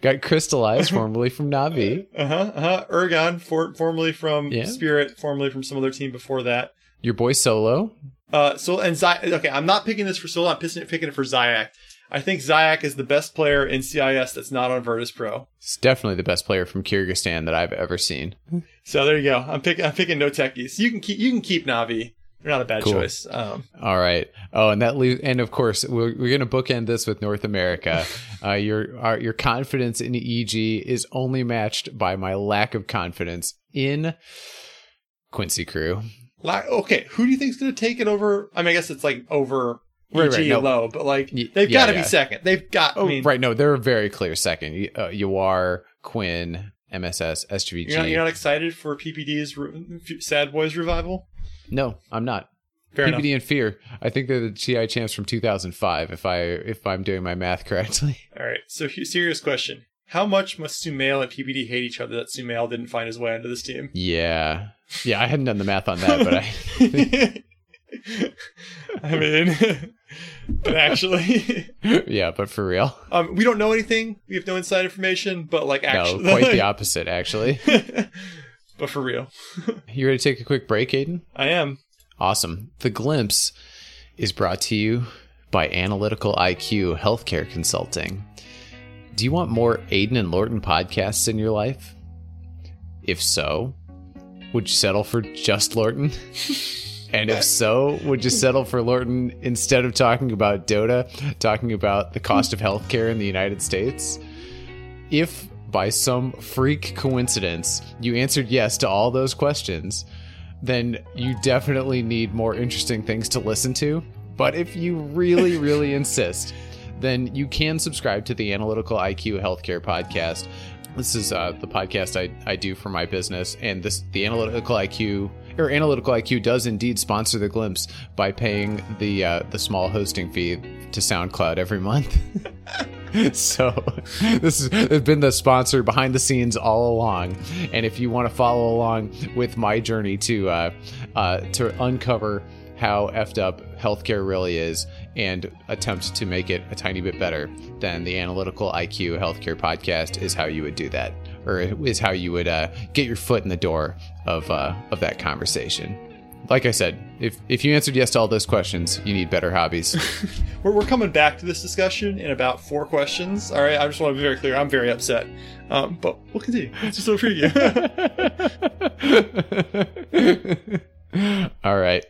got crystallized formerly from Navi. Uh huh. Uh huh. Ergon, for, formerly from Yeah. Spirit, formerly from some other team before that. Your boy Solo. Uh, so and Zy- okay, I'm not picking this for Solo. I'm picking it, picking it for Zayac. I think Zayac is the best player in CIS that's not on Virtus Pro. He's definitely the best player from Kyrgyzstan that I've ever seen. So there you go. I'm picking. I'm picking no techies. You can keep. You can keep Navi. They're not a bad Cool. choice. Um, All right. Oh, and that leaves, and of course, we're, we're going to bookend this with North America. Uh, your our, your confidence in EG is only matched by my lack of confidence in Quincy Crew. la- okay, who do you think's going to take it over? I mean, I guess it's like over Right, right, no. low, but like they've yeah, got to yeah. be second. They've got. Oh, I mean, right. No, they're a very clear second. Uh, Yawar, Quinn, MSS, SGVG. You're not, you're not excited for PPD's re- Sad Boys revival? no, I'm not. Fair enough. PPD and Fear. I think they're the TI champs from 2005. If I if I'm doing my math correctly. All right. So, serious question: How much must Sumail and PPD hate each other that Sumail didn't find his way onto this team? Yeah. Yeah, I hadn't done the math on that, but I I mean, but actually, yeah, but for real. um, we don't know anything. We have no inside information. But like, actually, no, quite the opposite, actually. but for real, You ready to take a quick break, Aden? I am. Awesome. The Glimpse is brought to you by Analytical IQ Healthcare Consulting. Do you want more Aden and Lorton podcasts in your life? If so, would you settle for just Lorton? And if so, would you settle for Lorton instead of talking about Dota, talking about the cost of healthcare in the United States? If by some freak coincidence you answered yes to all those questions, then you definitely need more interesting things to listen to. But if you really, really insist, then you can subscribe to the Analytical IQ Healthcare Podcast. This is uh, the podcast I, I do for my business, and this the analytical IQ or analytical IQ does indeed sponsor the glimpse by paying the uh, the small hosting fee to SoundCloud every month. so this has been the sponsor behind the scenes all along, and if you want to follow along with my journey to uh, uh, to uncover how effed up healthcare really is and attempt to make it a tiny bit better, then the Analytical IQ Healthcare Podcast is how you would do that, or is how you would uh, get your foot in the door of uh, of that conversation. Like I said, if if you answered yes to all those questions, you need better hobbies. We're, we're coming back to this discussion in about four questions. All right, I just want to be very clear. I'm very upset, um, but we'll continue. It's just. All right.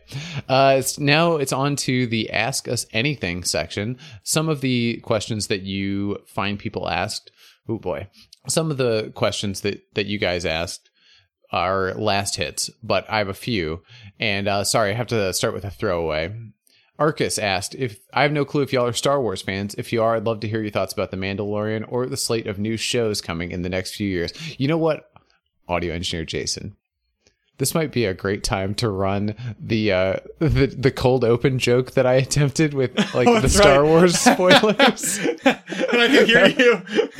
Uh, it's, now it's on to the Ask Us Anything section. Some of the questions that you find people asked. Oh boy. Some of the questions that, that you guys asked are last hits, but I have a few. And uh, sorry, I have to start with a throwaway. Arcus asked if I have no clue if y'all are Star Wars fans. If you are, I'd love to hear your thoughts about The Mandalorian or the slate of new shows coming in the next few years. You know what? Audio engineer Jason this might be a great time to run the uh the, the cold open joke that I attempted with like Oh, the Star right. Wars spoilers. and I can hear you.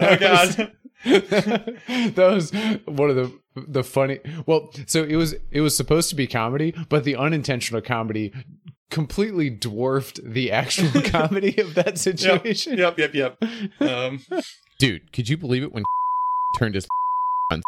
oh God. that was one of the the funny well so it was it was supposed to be comedy but the unintentional comedy completely dwarfed the actual comedy of that Yep, situation yep, yep, yep. Um, Dude, could you believe it when turned his on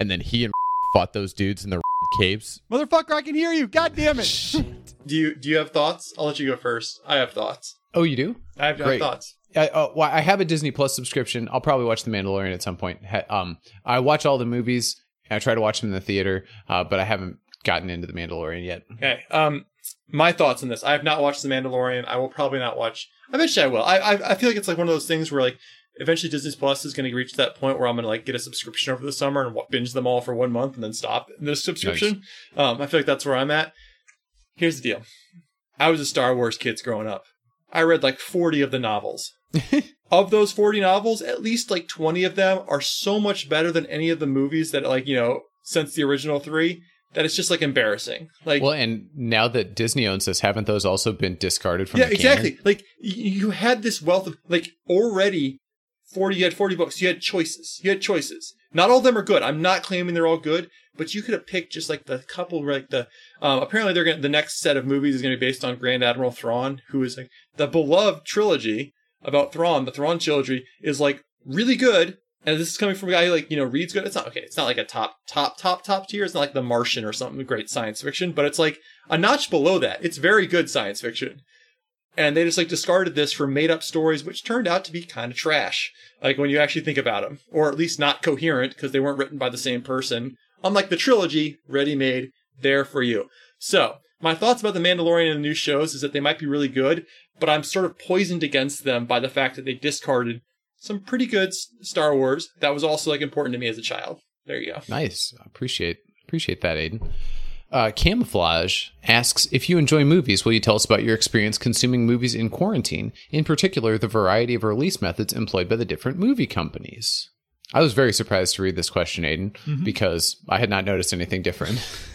and then he and fought those dudes in the caves? Motherfucker, I can hear you. God damn it. do you do you have thoughts? I'll let you go first. I have thoughts. oh you do I have, I have Great. thoughts. I, uh, well, I have a Disney Plus subscription. I'll probably watch The Mandalorian at some point. Ha- Um, I watch all the movies. I try to watch them in the theater, uh, but I haven't gotten into The Mandalorian yet. Okay. Um, my thoughts on this. I have not watched The Mandalorian. I will probably not watch. Eventually, I will. I I, I feel like it's like one of those things where like eventually Disney Plus is going to reach that point where I'm going to like get a subscription over the summer and binge them all for one month and then stop the subscription. Um, I feel like that's where I'm at. Here's the deal. I was a Star Wars kid growing up. I read like 40 of the novels. of those 40 novels, at least like 20 of them are so much better than any of the movies that like, you know, since the original 3 that it's just like embarrassing. Like Well, and now that Disney owns this, haven't those also been discarded from yeah, the canon? exactly. Like y- you had this wealth of like already forty. You had forty books. You had choices. You had choices. Not all of them are good. I'm not claiming they're all good, but you could have picked just like the couple. Like the um, apparently they're gonna the next set of movies is gonna be based on Grand Admiral Thrawn, who is like the beloved trilogy about Thrawn. The Thrawn trilogy is like really good. And this is coming from a guy who like, you know, reads good. It's not okay. It's not like a top, top, top, top tier. It's not like The Martian or something great science fiction, but it's like a notch below that. It's very good science fiction and they just like discarded this for made up stories which turned out to be kind of trash like when you actually think about them or at least not coherent because they weren't written by the same person unlike the trilogy ready made there for you so my thoughts about the mandalorian and the new shows is that they might be really good but i'm sort of poisoned against them by the fact that they discarded some pretty good star wars that was also like important to me as a child there you go Nice. I appreciate appreciate that, Aden. Uh, Camouflage asks if you enjoy movies, will you tell us about your experience consuming movies in quarantine? In particular, the variety of release methods employed by the different movie companies. I was very surprised to read this question, Aden, because I had not noticed anything different.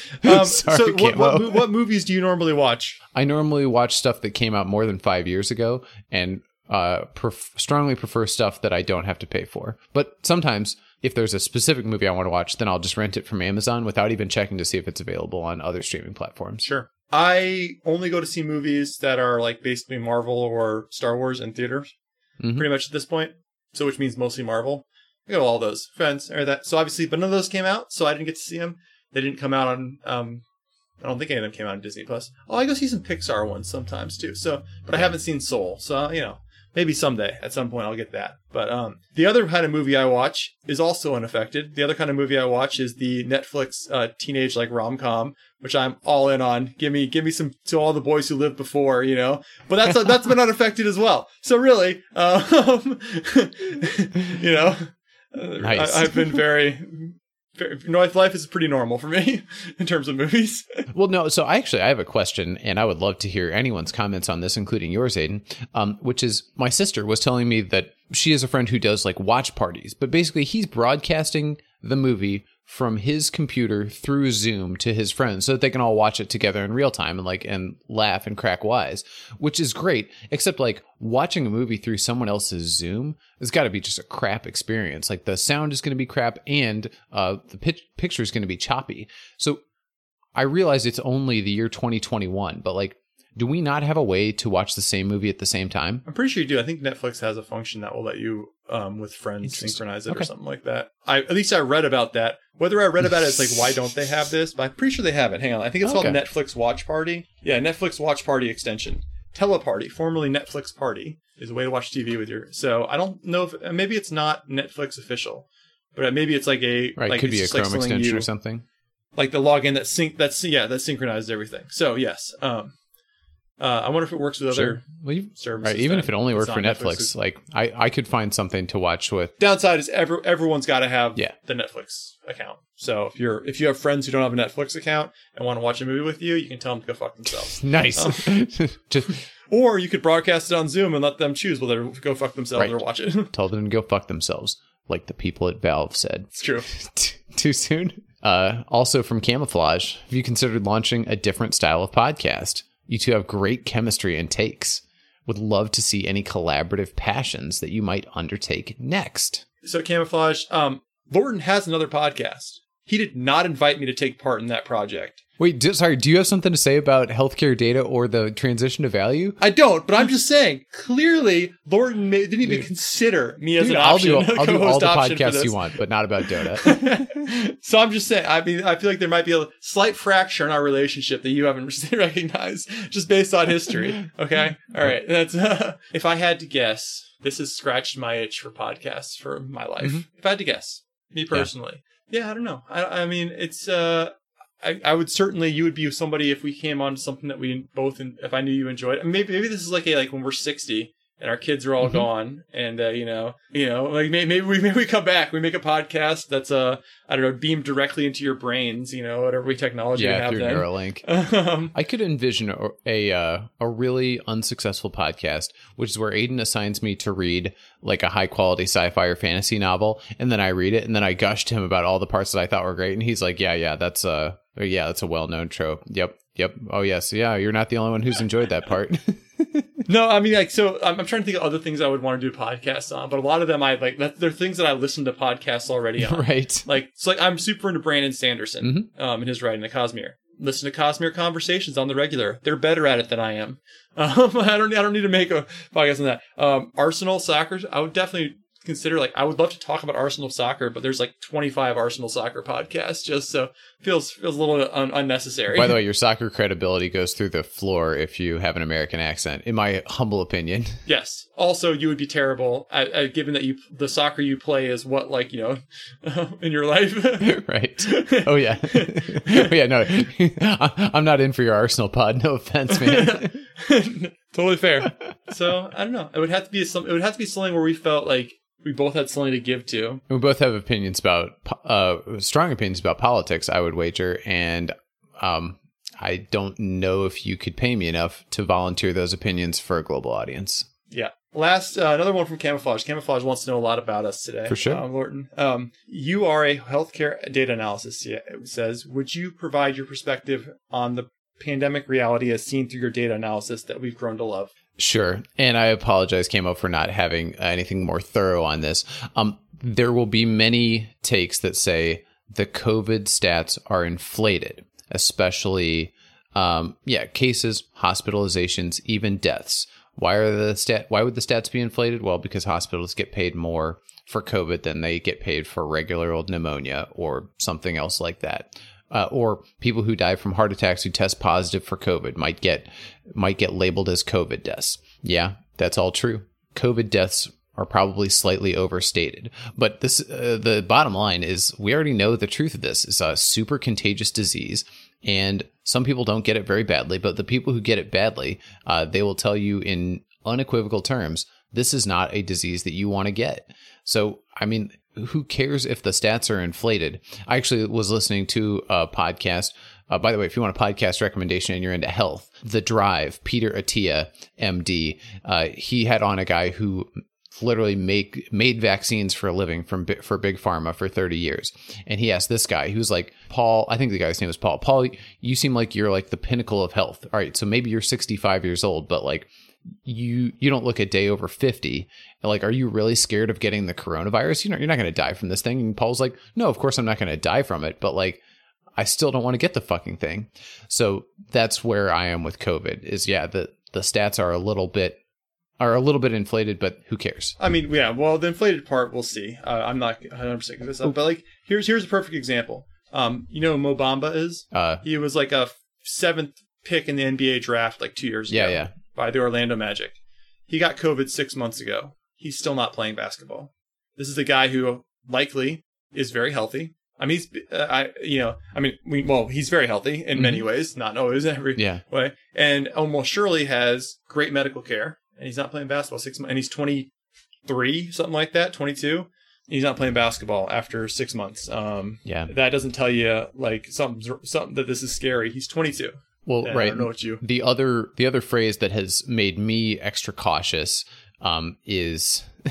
um, Sorry, so what, what, what movies do you normally watch I normally watch stuff that came out more than five years ago, and uh, pref- strongly prefer stuff that I don't have to pay for. But sometimes, if there's a specific movie I want to watch, then I'll just rent it from Amazon without even checking to see if it's available on other streaming platforms. Sure. I only go to see movies that are like basically Marvel or Star Wars in theaters, Mhm. pretty much at this point. So, which means mostly Marvel. I go to all those friends or that. So obviously, but none of those came out, so I didn't get to see them. They didn't come out on. um I don't think any of them came out on Disney Plus. Oh, I go see some Pixar ones sometimes too. So, but I haven't seen Soul, so you know, maybe someday at some point I'll get that. But um, the other kind of movie I watch is also unaffected. The other kind of movie I watch is the Netflix uh, teenage like rom com, which I'm all in on. Give me, give me some to all the boys who lived before, you know. But that's that's been unaffected as well. So really, um, you know, uh, Nice. I, I've been very life life is pretty normal for me in terms of movies. Well, no. So I actually I have a question, and I would love to hear anyone's comments on this, including yours, Aden. Um, which is my sister was telling me that she has a friend who does like watch parties, but basically he's broadcasting the movie from his computer through Zoom to his friends so that they can all watch it together in real time and like and laugh and crack wise, which is great. Except like watching a movie through someone else's Zoom has got to be just a crap experience. Like the sound is going to be crap and uh, the picture is going to be choppy. So I realize it's only the year 2021, but like, do we not have a way to watch the same movie at the same time? I'm pretty sure you do. I think Netflix has a function that will let you, um, with friends, synchronize it Okay. or something like that. I at least I read about that. Whether I read about it, it's like why don't they have this? But I'm pretty sure they have it. Hang on, I think it's called Netflix Watch Party. Yeah, Netflix Watch Party extension. Teleparty, formerly Netflix Party, is a way to watch TV with your. So I don't know if uh, maybe it's not Netflix official, but maybe it's like a Right, like could be a just like Chrome extension you- or something. like the login that sync that's yeah that synchronizes everything. So yes, um, uh, I wonder if it works with other Sure. Well, you, services. right, even if it only worked for not Netflix, like I, I could find something to watch with. Downside is every, everyone's got to have Yeah. the Netflix account. So if you're if you have friends who don't have a Netflix account and want to watch a movie with you, you can tell them to go fuck themselves. Nice. Oh. Just Or you could broadcast it on Zoom and let them choose whether to go fuck themselves Right. or watch it. tell them to go fuck themselves, like the people at Valve said. it's true. Too soon. Uh, also from Camouflage, have you considered launching a different style of podcast? You two have great chemistry and takes. Would love to see any collaborative passions that you might undertake next. So camouflage. Um, Lorton has another podcast. He did not invite me to take part in that project. Wait, do, sorry, do you have something to say about healthcare data or the transition to value? I don't, but I'm just saying. Clearly, Lorton may, didn't even Dude. consider me as Dude, an I'll option. do, I'll do all the podcasts you want, but not about Dota. so I'm just saying. I mean, I feel like there might be a slight fracture in our relationship that you haven't recognized, just based on history. Okay, all right. That's if I had to guess, this has scratched my itch for podcasts for my life. Mhm. If I had to guess, me personally, yeah, I don't know. I, I mean, it's. uh I, I would certainly you would be somebody if we came on to something that we both if I knew you enjoyed. Maybe maybe this is like a like when we're sixty and our kids are all Mhm. gone and uh, you know you know like may- maybe we maybe we come back we make a podcast that's uh I don't know beamed directly into your brains you know whatever we technology we yeah, have through then. Neuralink. Um, I could envision a a, uh, a really unsuccessful podcast, which is where Aden assigns me to read like a high quality sci-fi or fantasy novel, and then I read it, and then I gush to him about all the parts that I thought were great, and he's like, "Yeah, yeah, that's a yeah, that's a well known trope. Yep, yep. Oh yes, yeah, you're not the only one who's enjoyed that part. no I mean like so I'm, I'm trying to think of other things I would want to do podcasts on but a lot of them I like that they're things that I listen to podcasts already on right? Like, it's like I'm super into Brandon Sanderson Mm-hmm. um, and his writing, The Cosmere. Listen to Cosmere conversations on the regular. They're better at it than I am. Um, I don't. I don't need to make a podcast on that. Um, Arsenal soccer. I would definitely consider. Like, I would love to talk about Arsenal soccer, but there's like 25 Arsenal soccer podcasts. Just so feels feels a little un- unnecessary. By the way, your soccer credibility goes through the floor if you have an American accent, in my humble opinion. yes. Also, you would be terrible at, at given that you the soccer you play is what like you know in your life. right? Oh yeah, oh yeah. No, I'm not in for your Arsenal pod. No offense, man. totally fair. So I don't know. It would have to be some. It would have to be something where we felt like we both had something to give to. We both have opinions about uh, strong opinions about politics. I would wager, and um, I don't know if you could pay me enough to volunteer those opinions for a global audience. Yeah. Last, uh, another one from Camouflage. Camouflage wants to know a lot about us today. For sure. um, Lorton. Um, you are a healthcare data analysis. Yeah, it says, would you provide your perspective on the pandemic reality as seen through your data analysis that we've grown to love? Sure. And I apologize, Camo, for not having anything more thorough on this. Um, there will be many takes that say the COVID stats are inflated, especially, um, yeah, cases, hospitalizations, even deaths. Why are the stat? Why would the stats be inflated? Well, because hospitals get paid more for COVID than they get paid for regular old pneumonia or something else like that. Uh, or people who die from heart attacks who test positive for COVID might get might get labeled as COVID deaths. Yeah, that's all true. COVID deaths are probably slightly overstated, but this uh, the bottom line is we already know the truth of this. It's a super contagious disease, and some people don't get it very badly. But the people who get it badly, uh, they will tell you in unequivocal terms, this is not a disease that you want to get. So, I mean, who cares if the stats are inflated? I actually was listening to a podcast. Uh, by the way, if you want a podcast recommendation and you're into health, The Drive, Peter Attia, MD, uh, he had on a guy who literally make made vaccines for a living from for big pharma for 30 years and he asked this guy who's like paul i think the guy's name was paul paul you seem like you're like the pinnacle of health all right so maybe you're 65 years old but like you you don't look a day over 50 like are you really scared of getting the coronavirus you know you're not going to die from this thing and paul's like no of course i'm not going to die from it but like i still don't want to get the fucking thing so that's where i am with covid is yeah the the stats are a little bit are a little bit inflated but who cares I mean, yeah. Well, the inflated part, we'll see. Uh, I'm not 100 percent of, but like, here's here's a perfect example. Um, you know, who Mo Bamba is. uh He was like a seventh pick in the NBA draft like two years yeah ago. yeah by the Orlando Magic. He got COVID six months ago. He's still not playing basketball. This is a guy who likely is very healthy. I mean, he's, uh, I, you know, I mean, we, well, he's very healthy in many ways, not always in every yeah way, and almost surely has great medical care. And he's not playing basketball six months, and he's 23, something like that, 22. He's not playing basketball after six months. Um, yeah that doesn't tell you like something, something that this is scary. He's 22. well right don't know what you. the other the other phrase that has made me extra cautious um, is uh,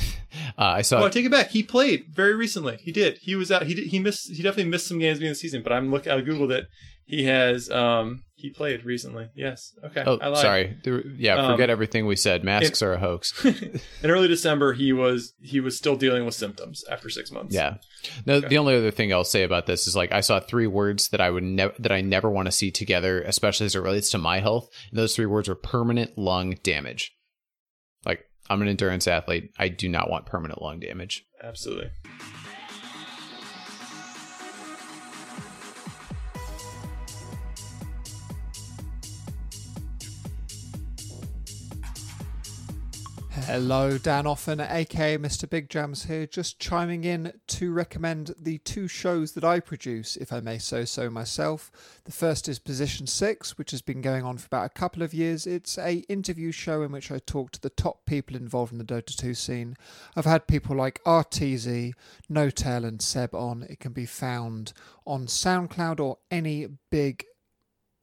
I saw Oh, I take it back. He played very recently. He did. He was out. He did, he missed. He definitely missed some games beginning of the season. But I'm look. I googled it. He has. Um. He played recently. Yes. Okay. oh I lied. sorry There- yeah Um, forget everything we said masks are a hoax In early December, he was he was still dealing with symptoms after six months. yeah no the only other thing I'll say about this is like I saw three words that I would never that I never want to see together especially as it relates to my health and those three words are permanent lung damage like I'm an endurance athlete I do not want permanent lung damage Absolutely. Hello, Dan Offen, aka Mr. Big Jams here, just chiming in to recommend the two shows that I produce, if I may so so myself. The first is Position 6, which has been going on for about a couple of years. It's a interview show in which I talk to the top people involved in the Dota 2 scene. I've had people like RTZ, Notail, and Seb on. It can be found on SoundCloud or any big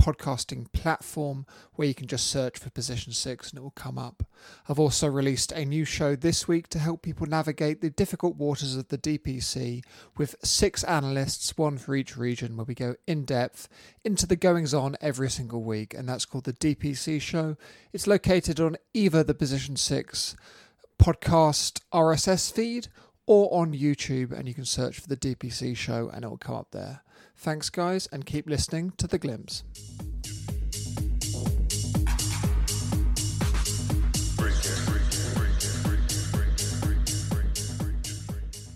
podcasting platform where you can just search for Position 6 and it will come up. I've also released a new show this week to help people navigate the difficult waters of the DPC with six analysts, one for each region, where we go in depth into the goings on every single week, and that's called the DPC Show. It's located on either the Position 6 podcast RSS feed or on YouTube, and you can search for the DPC Show and it will come up there. Thanks, guys, and keep listening to The Glimpse.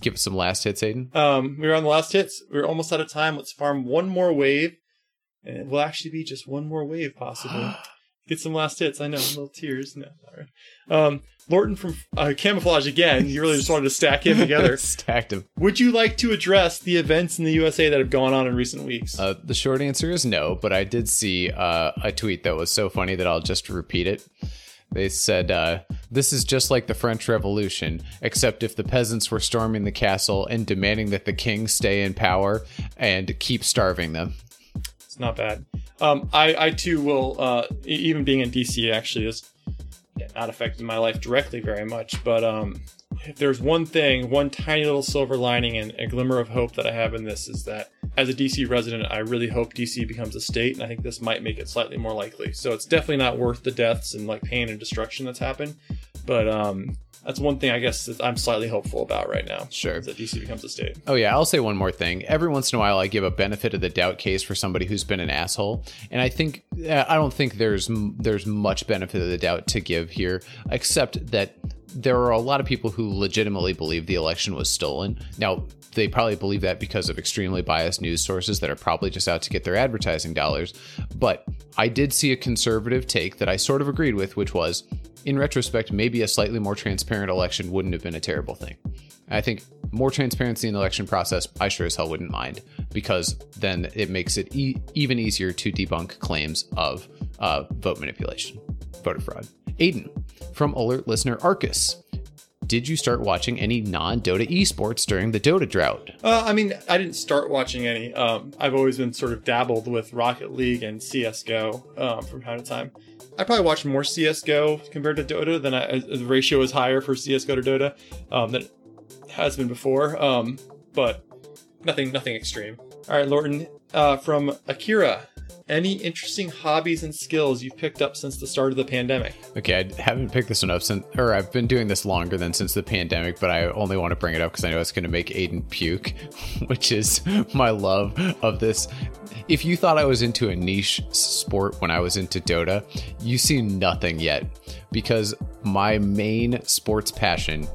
give us some last hits Aden Um. We were on the last hits. We are almost out of time. Let's farm one more wave, and it will actually be just one more wave, possibly. Get some last hits. I know, little tears. No, all right. Um, Lorton from uh, Camouflage again. You really just wanted to stack him together. stacked him Would you like to address the events in the USA that have gone on in recent weeks? Uh, the short answer is no, but I did see uh, a tweet that was so funny that I'll just repeat it. They said, uh, This is just like the French Revolution, except if the peasants were storming the castle and demanding that the king stay in power and keep starving them. Not bad. Um, I, I too will, uh, even being in DC actually is not affecting my life directly very much. But um, if there's one thing, one tiny little silver lining and a glimmer of hope that I have in this is that as a DC resident, I really hope DC becomes a state, and I think this might make it slightly more likely. So it's definitely not worth the deaths and like pain and destruction that's happened. But um, that's one thing I guess that I'm slightly hopeful about right now. Sure. that DC becomes a state. Oh yeah, I'll say one more thing. Every once in a while, I give a benefit of the doubt case for somebody who's been an asshole, and I think uh, I don't think there's there's much benefit of the doubt to give here, except that there are a lot of people who legitimately believe the election was stolen. Now, they probably believe that because of extremely biased news sources that are probably just out to get their advertising dollars. But I did see a conservative take that I sort of agreed with, which was, in retrospect, maybe a slightly more transparent election wouldn't have been a terrible thing. I think more transparency in the election process, I sure as hell wouldn't mind because then it makes it e- even easier to debunk claims of uh, vote manipulation, voter fraud. Aden from alert listener Arcus. did you start watching any non-Dota esports during the Dota drought? Uh, I mean, I didn't start watching any. Um, I've always been sort of dabbled with Rocket League and CS:GO um, from time to time. I probably watched more CS:GO compared to Dota than I, the ratio is higher for CS:GO to Dota um, than it has been before. Um, but nothing, nothing extreme. All right, Lorton, uh, from Akira. Any interesting hobbies and skills you've picked up since the start of the pandemic? Okay, I haven't picked this one up since, or I've been doing this longer than since the pandemic, but I only want to bring it up because I know it's going to make Aden puke, which is my love of this. If you thought I was into a niche sport when I was into Dota, you see nothing yet because my main sports passion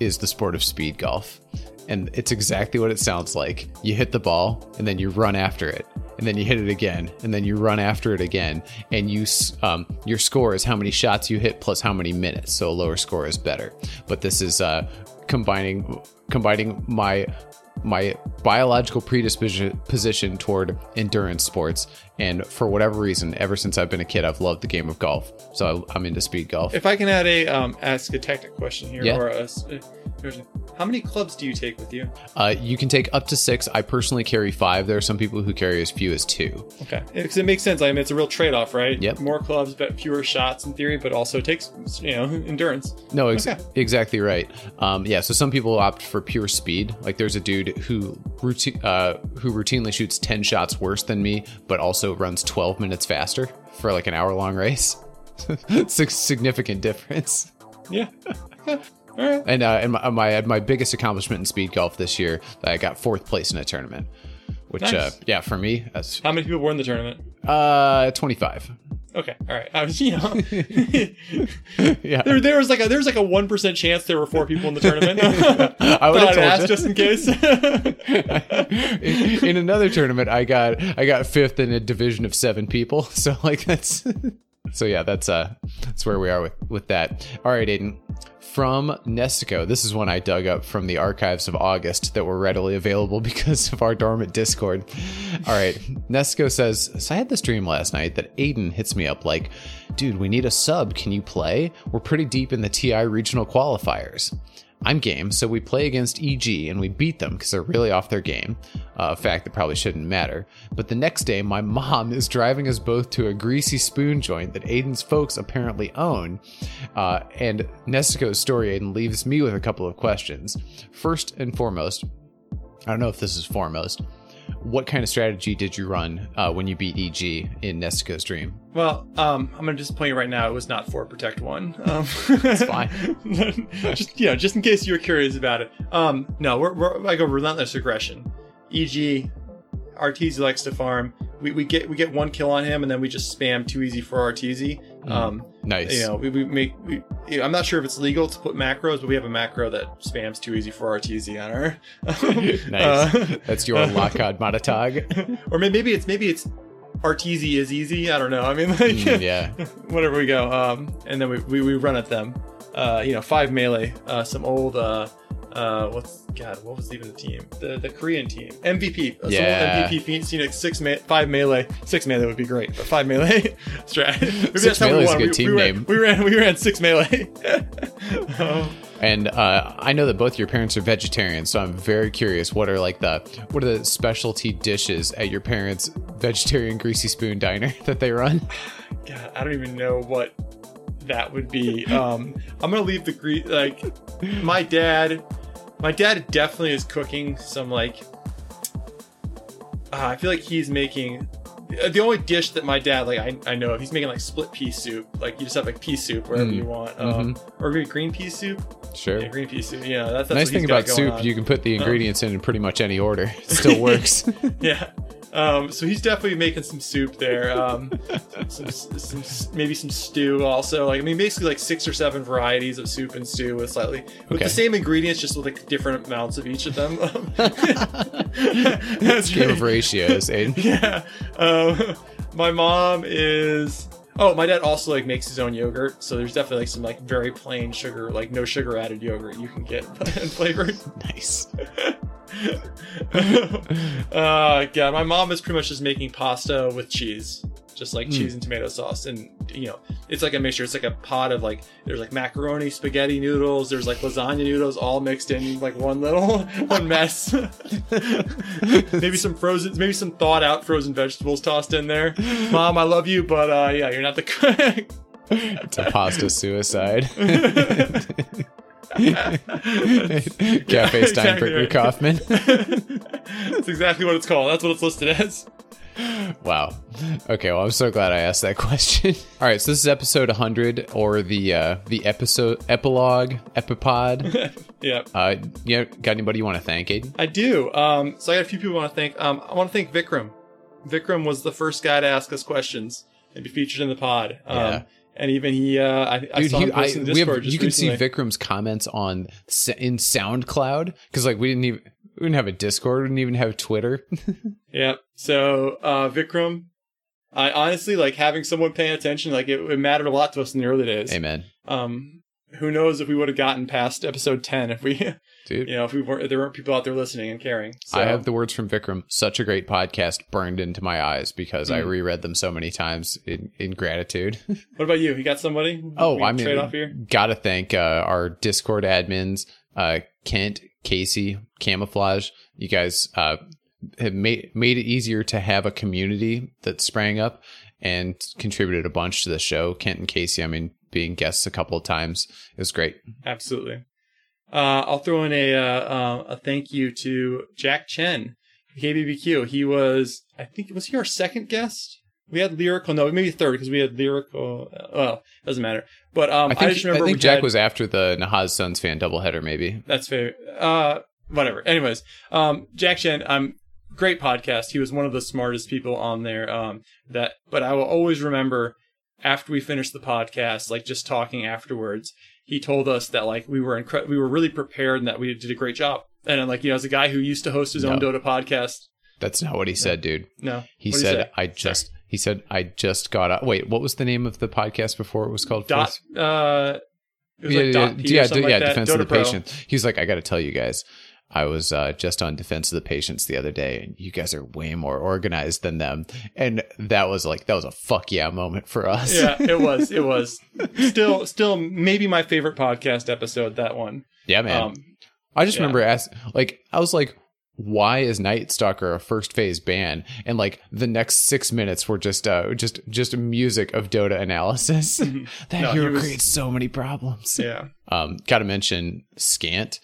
is the sport of speed golf. And it's exactly what it sounds like. You hit the ball and then you run after it and then you hit it again, and then you run after it again, and you um, your score is how many shots you hit plus how many minutes. So a lower score is better. But this is uh, combining combining my my biological predisposition toward endurance sports and for whatever reason ever since i've been a kid i've loved the game of golf so i'm into speed golf If I can add a um, ask a technical question here, Yeah. or a, s- a how many clubs do you take with you? uh, you can take up to six i personally carry five there are some people who carry as few as two Okay, because it makes sense. I mean, it's a real trade-off, right? Yep. More clubs, but fewer shots in theory, but also takes you know endurance. No, ex- Okay. exactly right. Um, yeah, so some people opt for pure speed. Like there's a dude who routine uh, who routinely shoots ten shots worse than me, but also runs twelve minutes faster for like an hour long race. it's a significant difference. Yeah. All right. And uh, and my, my my biggest accomplishment in speed golf this year, I got fourth place in a tournament. Which, uh, yeah, for me, that's How many people were in the tournament? uh, 25. Okay, all right. I was, you know, Yeah. there, there was like a there was like a one percent chance there were four people in the tournament. I would have I'd ask just in case. in, in another tournament i got i got fifth in a division of seven people so like that's so yeah that's uh that's where we are with with that all right aden from Nestico. This is one I dug up from the archives of August that were readily available because of our dormant Discord. All right. Nestico says, So I had this dream last night that Aden hits me up like, dude, we need a sub. Can you play? We're pretty deep in the TI regional qualifiers. I'm game, so we play against EG and we beat them because they're really off their game. Uh, a fact that probably shouldn't matter. But the next day, my mom is driving us both to a greasy spoon joint that Aden's folks apparently own. Uh, and Nestico's story, Aden, leaves me with a couple of questions. First and foremost, I don't know if this is foremost. What kind of strategy did you run uh, when you beat EG in Nestico's dream? well, um, I'm gonna disappoint you right now. It was not for Protect One. Um, it's fine. just you know, just in case you were curious about it. Um, no, we're, we're like a relentless aggression. EG, Arteezy likes to farm. We, we get we get one kill on him, and then we just spam too easy for Arteezy. Um, Nice. you know, we, we make. We, you know, I'm not sure if it's legal to put macros, but we have a macro that spams too easy for Arteezy on our. nice. Uh, That's your Lakad Matataag. or maybe it's maybe it's Arteezy is easy. I don't know. I mean, like, Mm, yeah. whatever we go, um, and then we, we, we run at them. Uh, you know, five melee, uh, some old, uh, uh, what's God? What was even the team? The the Korean team, MVP. Yeah. MVP Phoenix, you know, six me- five melee, six melee would be great, but five melee strat. Maybe Six melee is a good we, team we ran, name. We ran we ran six melee. um, And uh, I know that both your parents are vegetarians, so I'm very curious. What are like the what are the specialty dishes at your parents' vegetarian greasy spoon diner that they run? God, I don't even know what that would be. Um, I'm gonna leave the gre- like my dad. My dad definitely is cooking some like. Uh, I feel like he's making uh, the only dish that my dad like I, I know of. He's making like split pea soup. Like you just have like pea soup wherever Mm, you want, um, or maybe green pea soup. Sure. Yeah, green pea soup. Yeah, that's, that's nice thing about soup, on. you can put the ingredients in in pretty much any order. It still works. yeah. Um, so he's definitely making some soup there. Um, some, some, maybe some stew also. Like I mean, basically like six or seven varieties of soup and stew with slightly with Okay. the same ingredients, just with like different amounts of each of them. That's Game of ratios, Aden. Yeah. Um, my mom is. Oh, my dad also like makes his own yogurt, so there's definitely like some like very plain sugar, like no sugar added yogurt you can get and flavored. Nice. uh, yeah, my mom is pretty much just making pasta with cheese. just like cheese and tomato sauce, and you know, it's like a mixture. It's like a pot of like there's like macaroni, spaghetti noodles, there's like lasagna noodles, all mixed in like one little one mess. maybe some frozen, maybe some thawed out frozen vegetables tossed in there. Mom, I love you, but uh, yeah, you're not the. It's a pasta suicide. Cafe Stein exactly right. Kaufman. That's exactly what it's called. That's what it's listed as. Wow. Okay, well, I'm so glad I asked that question. All right, so this is episode 100, or the uh, the episode epilogue, epipod. Yeah. Uh, yeah, got anybody you want to thank, Aden? I do. Um, so I got a few people I want to thank. Um, I want to thank Vikram. Vikram was the first guy to ask us questions and be featured in the pod. Um, Yeah. And even he, uh, I, I Dude, saw he, him I, we have, you can recently. see Vikram's comments on in SoundCloud because like we didn't even we didn't have a Discord, we didn't even have Twitter. Yeah. So uh, Vikram, I honestly like having someone paying attention. Like it, it mattered a lot to us in the early days. Amen, Um, who knows if we would have gotten past episode ten if we, dude. you know, if we weren't, if there weren't people out there listening and caring. So, I have the words from Vikram. Such a great podcast burned into my eyes because I Mm. reread them so many times in, in gratitude. What about you? You got somebody? Oh, we I mean, trade off here. gotta thank uh, our Discord admins, uh, Kent, Casey, Camouflage. You guys uh, have made made it easier to have a community that sprang up and contributed a bunch to the show. Kent and Casey, I mean, being guests a couple of times, it was great. Absolutely. Uh, I'll throw in a uh, uh, a thank you to Jack Chen, KBBQ. He was, I think, was he our second guest? We had lyrical, no, maybe third because we had lyrical. uh, Well, doesn't matter. But um, I I, think, just I think Jack had- was after the Nahaz Sunsfan doubleheader, maybe. That's fair. Uh, whatever. Anyways, um, Jack Chen, um, great podcast. He was one of the smartest people on there. Um, that, but I will always remember after we finished the podcast, like just talking afterwards, he told us that like we were incre- we were really prepared and that we did a great job. And like you know, as a guy who used to host his own Dota podcast, That's not what he said, dude. no, He What'd said, say? "I just." He said, "I just got out." Wait, what was the name of the podcast before it was called? dot. First? Uh, it was yeah, like yeah, yeah, yeah, like. Defense of the Pro. Patient. He's like, I got to tell you guys, I was uh, just on Defense of the Patients the other day, and you guys are way more organized than them. And that was like, that was a fuck yeah moment for us. yeah, it was. It was still, still maybe my favorite podcast episode. That one. yeah, man. Um, I just yeah. remember asking, like, I was like, why is Night Stalker a first phase ban? And like the next six minutes were just uh just just music of Dota analysis. that No, he hero was- creates so many problems. yeah. Um, got to mention Scant,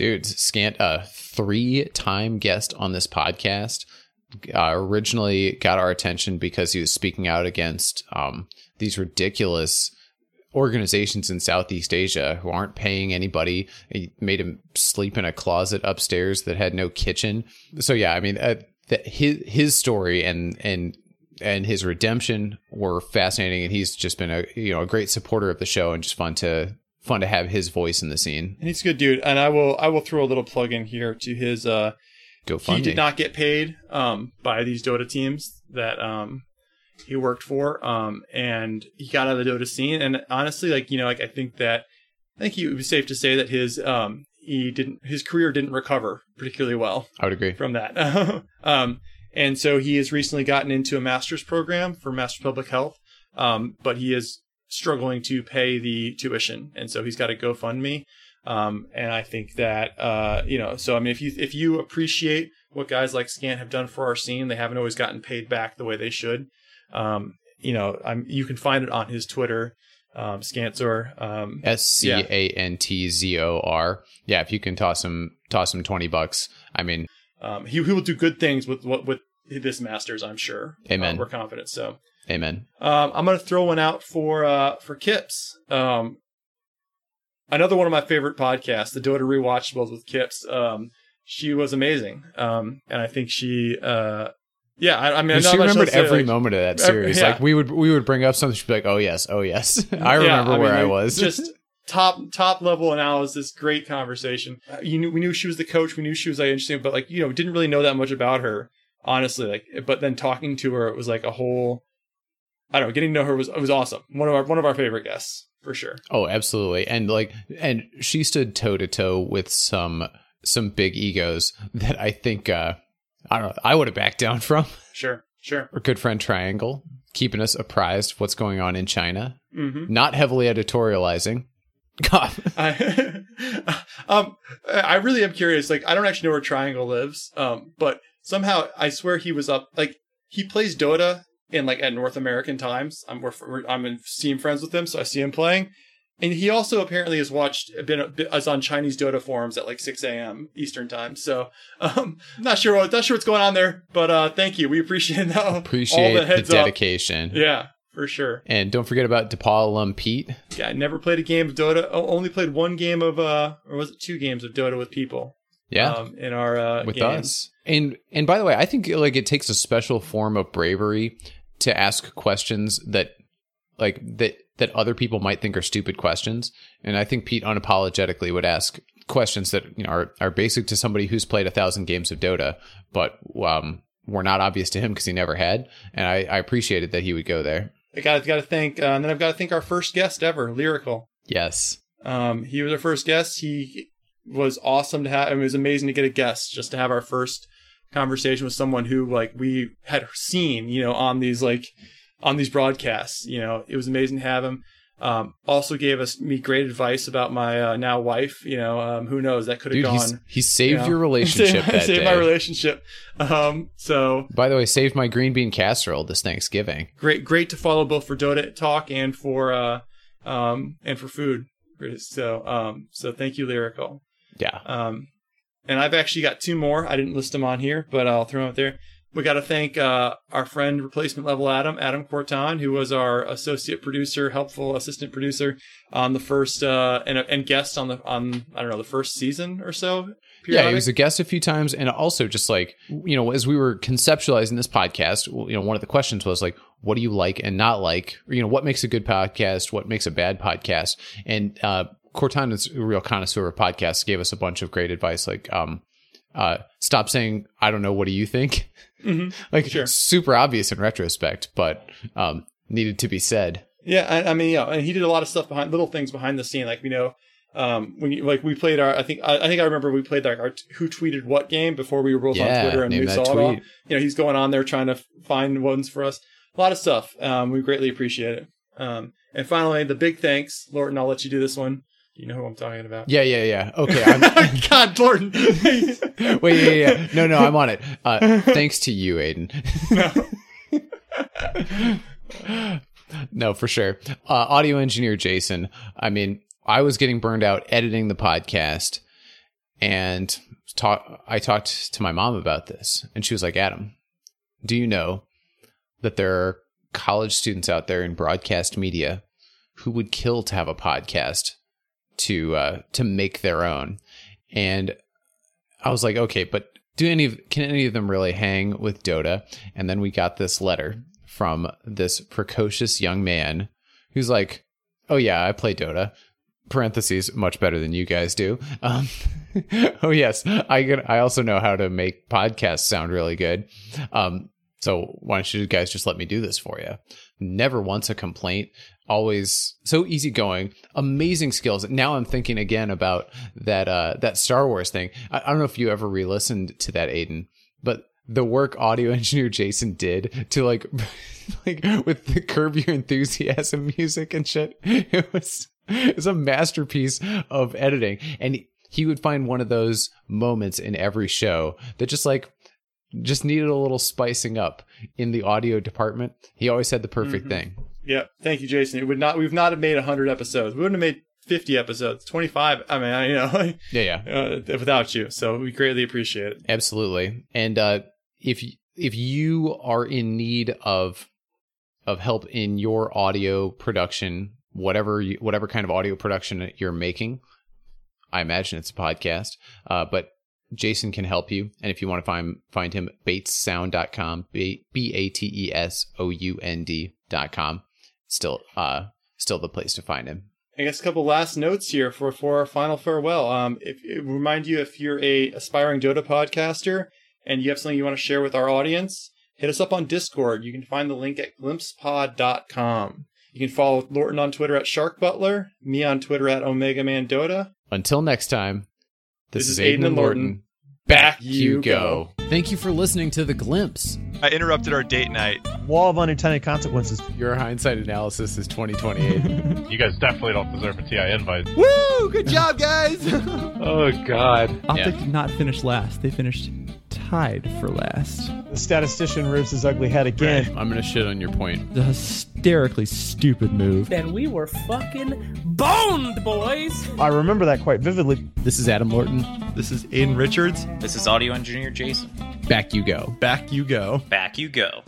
dude. Scant, a three-time guest on this podcast. Uh, originally got our attention because he was speaking out against um, these ridiculous organizations in Southeast Asia who aren't paying anybody. He made him sleep in a closet upstairs that had no kitchen. So yeah, I mean, uh, his his story and and and his redemption were fascinating, and he's just been a you know a great supporter of the show and just fun to fun to have his voice in the scene. And he's a good dude. And I will I will throw a little plug in here to his uh Go he did not get paid um by these Dota teams that um he worked for. Um and he got out of the Dota scene. And honestly, like, you know, like I think that I think it would be safe to say that his um he didn't his career didn't recover particularly well I would agree. from that. um, and so he has recently gotten into a master's program for Master Public Health, um, but he is struggling to pay the tuition, and so he's got a GoFundMe. Um, and I think that uh, you know, so I mean, if you if you appreciate what guys like Scant have done for our scene, they haven't always gotten paid back the way they should. Um, you know, I'm you can find it on his Twitter, um, Scantzor. Um, S C A N T Z O R. Yeah, if you can toss him toss him twenty bucks. I mean, um, he he will do good things with what with this masters. I'm sure. Amen. Uh, we're confident. So. amen. Um, I'm gonna throw one out for uh, for Kips. Um, another one of my favorite podcasts, the Dota Rewatchables with Kips. Um, she was amazing, um, and I think she, uh, yeah, I, I mean, I'm she remembered every like, moment of that every- series. yeah. Like we would we would bring up something, she'd be like, "Oh yes, oh yes." I yeah, remember mean, where I was. Just top top level analysis, great conversation. Uh, You knew we knew she was the coach, we knew she was like interesting, but like you know, didn't really know that much about her, honestly. Like, but then talking to her, it was like a whole. I don't know. Getting to know her was it was awesome. One of our one of our favorite guests for sure. Oh, absolutely. And like and she stood toe to toe with some some big egos that I think uh I don't know, I would have backed down from. Sure, sure. Our good friend Triangle. keeping us apprised what's going on in China. hmm Not heavily editorializing. God. I, um, I really am curious. Like, I don't actually know where Triangle lives. Um, but somehow I swear he was up. Like, he plays Dota in like at North American times. I'm we're, we're- I'm in Steam friends with him, so I see him playing. And he also apparently has watched been is on Chinese Dota forums at like 6 a.m. Eastern time. So um, not sure what not sure what's going on there, but uh, thank you. We appreciate that. all Appreciate the the, heads up. dedication. Yeah, for sure. And don't forget about DePaul alum Pete. Yeah, I never played a game of Dota. Only played one game of uh, or was it two games of Dota with people? Yeah. um, in our uh, with games. us. And and by the way, I think like it takes a special form of bravery to ask questions that like that that other people might think are stupid questions. And I think Pete unapologetically would ask questions that you know are, are basic to somebody who's played a thousand games of Dota, but um were not obvious to him because he never had. And I, I appreciated that he would go there. I got got to thank, uh, and then I've got to thank our first guest ever, Lyrical. Yes. Um, he was our first guest. He was awesome to have. I mean, it was amazing to get a guest just to have our first conversation with someone who like we had seen, you know, on these like on these broadcasts. You know, it was amazing to have him. Um, also gave us me great advice about my uh, now wife. You know, um, who knows that could have Dude, he's, gone. he saved you know. your relationship saved, saved my relationship. Um, so By the way, saved my green bean casserole this Thanksgiving. great, great to follow both for Dota talk and for uh, um, and for food. So, um, so thank you, lyrical. Yeah. Um, and I've actually got two more. I didn't list them on here, but I'll throw them out there. We got to thank uh, our friend replacement level Adam, Adam Corton, who was our associate producer, helpful assistant producer on the first uh, and and guest on the on I don't know the first season or so. Yeah, he was a guest a few times, and also just like you know, as we were conceptualizing this podcast, you know, one of the questions was like, what do you like and not like? Or, you know, what makes a good podcast? What makes a bad podcast? And uh, Cortana is real connoisseur of podcasts. Gave us a bunch of great advice, like um, uh, stop saying I don't know. What do you think? Mhm. like Sure. super obvious in retrospect, but um, needed to be said. Yeah, I, I mean, yeah, and he did a lot of stuff behind little things behind the scene, like you know, um, when you like we played our, I think, I, I think I remember we played like our t- who tweeted what game before we were both Yeah, on Twitter and we saw it all. You know, he's going on there trying to find ones for us. A lot of stuff. Um, we greatly appreciate it. Um, and finally, the big thanks, Lorton. I'll let you do this one. You know who I'm talking about. Yeah, yeah, yeah. Okay, I'm, God, Lorton. Wait, yeah, yeah. No, no, I'm on it. Uh, thanks to you, Aden. no, for sure. Uh, audio engineer Jason. I mean, I was getting burned out editing the podcast, and talk. I talked to my mom about this, and she was like, "Adam, do you know that there are college students out there in broadcast media who would kill to have a podcast to uh, to make their own?" And I was like, okay, but do any of can any of them really hang with Dota? And then we got this letter from this precocious young man who's like, oh yeah, I play Dota. Parentheses, much better than you guys do. Um, oh yes, I can, I also know how to make podcasts sound really good. Um, so why don't you guys just let me do this for you? Never once a complaint. Always so easygoing. Amazing skills. Now I'm thinking again about that uh, that Star Wars thing. I, I don't know if you ever re-listened to that, Aden, but the work audio engineer Jason did to like like with the curb your enthusiasm music and shit. It was it was a masterpiece of editing. And he would find one of those moments in every show that just like just needed a little spicing up in the audio department. He always had the perfect Mhm. thing. yeah, thank you, Jason. It would not. We've not have made hundred episodes. We wouldn't have made fifty episodes. Twenty five. I mean, I, you know, Yeah, yeah. uh, without you. So we greatly appreciate it. Absolutely. And uh, if if you are in need of of help in your audio production, whatever you, whatever kind of audio production you're making, I imagine it's a podcast. Uh, but Jason can help you. And if you want to find find him, batessound.com, B A T E S O U N D.com. Still uh still the place to find him. I guess a couple last notes here for for our final farewell. Um, if remind you if you're a aspiring Dota podcaster and you have something you want to share with our audience, hit us up on Discord. You can find the link at glimpsepod.com. You can follow Lorton on Twitter at Shark Butler, me on Twitter at Omega Man Dota. Until next time, this, This is is Aden, Aden and and Lorton. Lorton. Back you go. Thank you for listening to The Glimpse. I interrupted our date night. Wall of unintended consequences. Your hindsight analysis is 2028. You guys definitely don't deserve a TI invite. Woo! Good job, guys. Oh God. Optic did not finish last. They finished tied for last. the statistician rears his ugly head again. I'm going to shit on your point. The hysterically stupid move. And we were fucking boned, boys. I remember that quite vividly. This is Adam Lorton. This is Aden Richards. This is audio engineer Jason. Back you go. Back you go. Back you go.